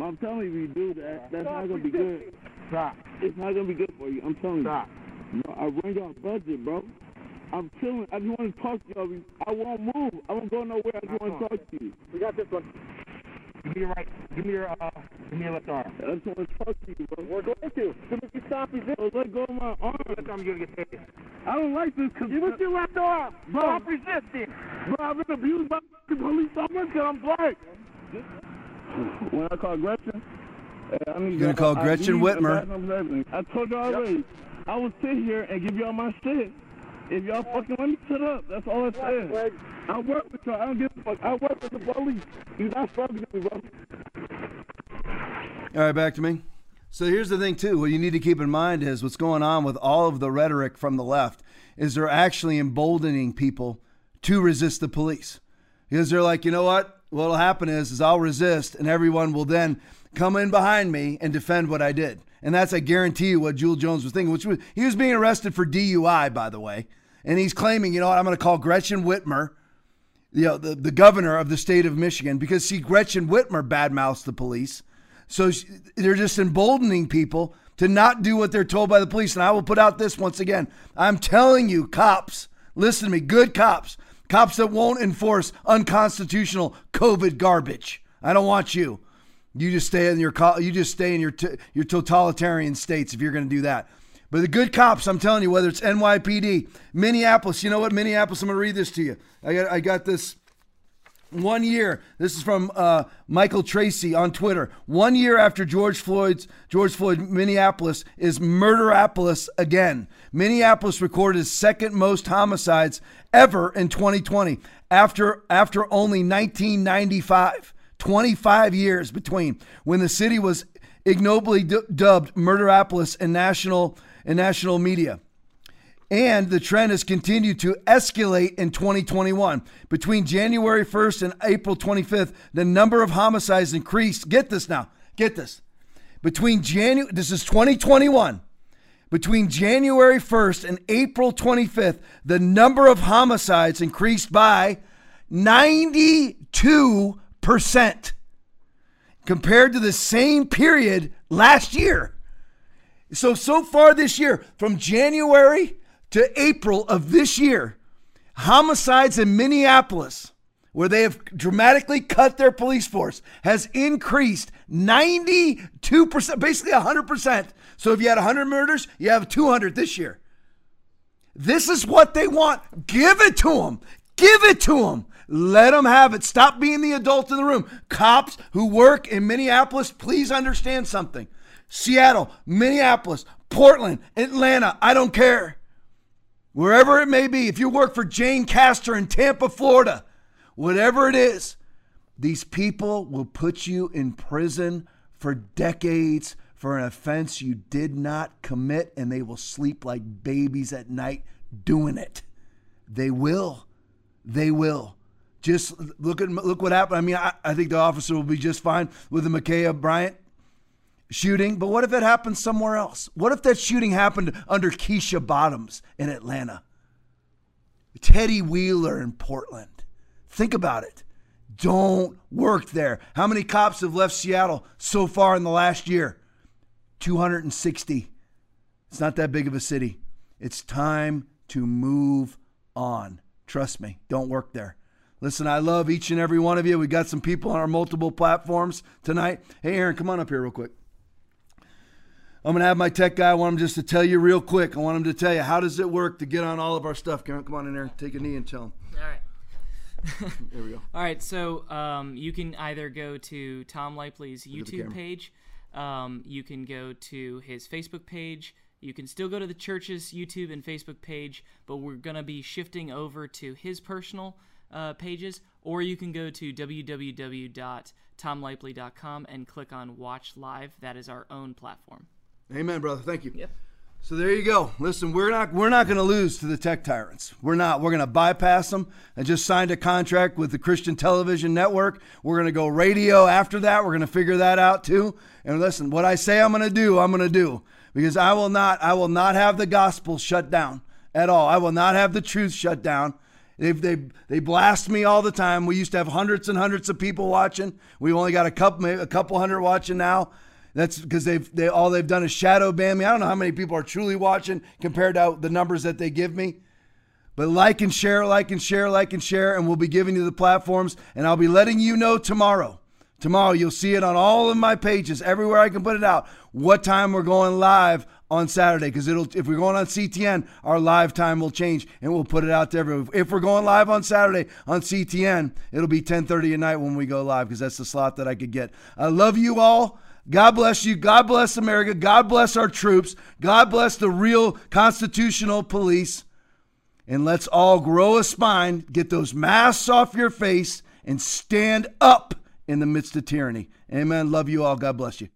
I'm telling you, if you do that, that's not gonna be good. Stop. It's not gonna be good for you. I'm telling you. Stop. No, I run y'all budget, bro. I'm chilling. I just want to talk to y'all. I won't move. I won't go nowhere. I just want to talk to you. We got this one. Give me your right. Give me your uh. Give me your left arm. I just want to talk to you, bro. We're going to. As soon as you stop resisting. Oh, let go of my arm. That's time you're gonna get taken. I don't like this because Give us your left arm. Bro. Stop resisting. Bro, I've been abused by the police so much because I'm black. When I call Gretchen, eh, I need You're gonna call I Gretchen need Whitmer. the background and everything. I told you already. I will sit here and give y'all my shit. If y'all fucking let me sit up, that's all I said. I work with y'all. I don't give a fuck. I work with the police. You're not fucking with me, bro. All right, back to me. So here's the thing, too. What you need to keep in mind is what's going on with all of the rhetoric from the left is they're actually emboldening people to resist the police because they're like, you know what? What'll happen is, is I'll resist, and everyone will then come in behind me and defend what I did. And that's, I guarantee you, what Jewel Jones was thinking. Which was he was being arrested for DUI, by the way, and he's claiming, you know what? I'm going to call Gretchen Whitmer you know, the, the governor of the state of Michigan because see, Gretchen Whitmer badmouths the police. So she, they're just emboldening people to not do what they're told by the police. And I will put out this once again. I'm telling you, cops, listen to me, good cops, cops that won't enforce unconstitutional COVID garbage. I don't want you. You just stay in your you just stay in your your totalitarian states if you're going to do that. But the good cops, I'm telling you, whether it's NYPD, Minneapolis, you know what? Minneapolis, I'm going to read this to you. I got, I got this one year. This is from uh, Michael Tracey on Twitter. One year after George Floyd's George Floyd, Minneapolis is Murderapolis again. Minneapolis recorded its second most homicides ever in 2020 after after only 1995. 25 years between when the city was ignobly d- dubbed Murderapolis and national in national media. And the trend has continued to escalate in 2021. Between January 1st and April 25th, the number of homicides increased. Get this now. Get this. Between January, this is 2021. Between January 1st and April 25th, the number of homicides increased by 92% compared to the same period last year. So, so far this year, from January to April of this year, homicides in Minneapolis, where they have dramatically cut their police force, has increased 92%, basically 100%. So if you had 100 murders, you have 200 this year. This is what they want. Give it to them. Give it to them. Let them have it. Stop being the adult in the room. Cops who work in Minneapolis, please understand something. Seattle, Minneapolis, Portland, Atlanta, I don't care. Wherever it may be, if you work for Jane Castor in Tampa, Florida, whatever it is, these people will put you in prison for decades for an offense you did not commit, and they will sleep like babies at night doing it. They will. They will. Just look at look what happened. I mean, I, I think the officer will be just fine with the Ma'Khia Bryant shooting, but what if it happened somewhere else? What if that shooting happened under Keisha Bottoms in Atlanta? Teddy Wheeler in Portland. Think about it. Don't work there. How many cops have left Seattle so far in the last year? 260. It's not that big of a city. It's time to move on. Trust me, don't work there. Listen, I love each and every one of you. We got some people on our multiple platforms tonight. Hey, Aaron, come on up here real quick. I'm going to have my tech guy. I want him just to tell you real quick. I want him to tell you how does it work to get on all of our stuff. Come on, come on in there. Take a knee and tell him. All right. [LAUGHS] there we go. All right, so um, you can either go to Tom Lipley's YouTube page, um, you can go to his Facebook page, you can still go to the church's YouTube and Facebook page, but we're going to be shifting over to his personal uh, pages, or you can go to www.tomlipley.com and click on Watch Live. That is our own platform. Amen, brother. Thank you. Yep. So there you go. Listen, we're not we're not going to lose to the tech tyrants. We're not. We're going to bypass them. I just signed a contract with the Christian Television Network. We're going to go radio after that. We're going to figure that out too. And listen, what I say I'm going to do, I'm going to do because I will not I will not have the gospel shut down at all. I will not have the truth shut down. They they they blast me all the time. We used to have hundreds and hundreds of people watching. We've only got a couple a couple hundred watching now. That's because they've they all they've done is shadow ban me. I don't know how many people are truly watching compared to the numbers that they give me. But like and share, like and share, like and share, and we'll be giving you the platforms. And I'll be letting you know tomorrow. Tomorrow you'll see it on all of my pages, everywhere I can put it out. What time we're going live on Saturday? Because it'll if we're going on CTN, our live time will change, and we'll put it out to everyone. If we're going live on Saturday on CTN, it'll be 10:30 at night when we go live because that's the slot that I could get. I love you all. God bless you. God bless America. God bless our troops. God bless the real constitutional police. And let's all grow a spine, get those masks off your face, and stand up in the midst of tyranny. Amen. Love you all. God bless you.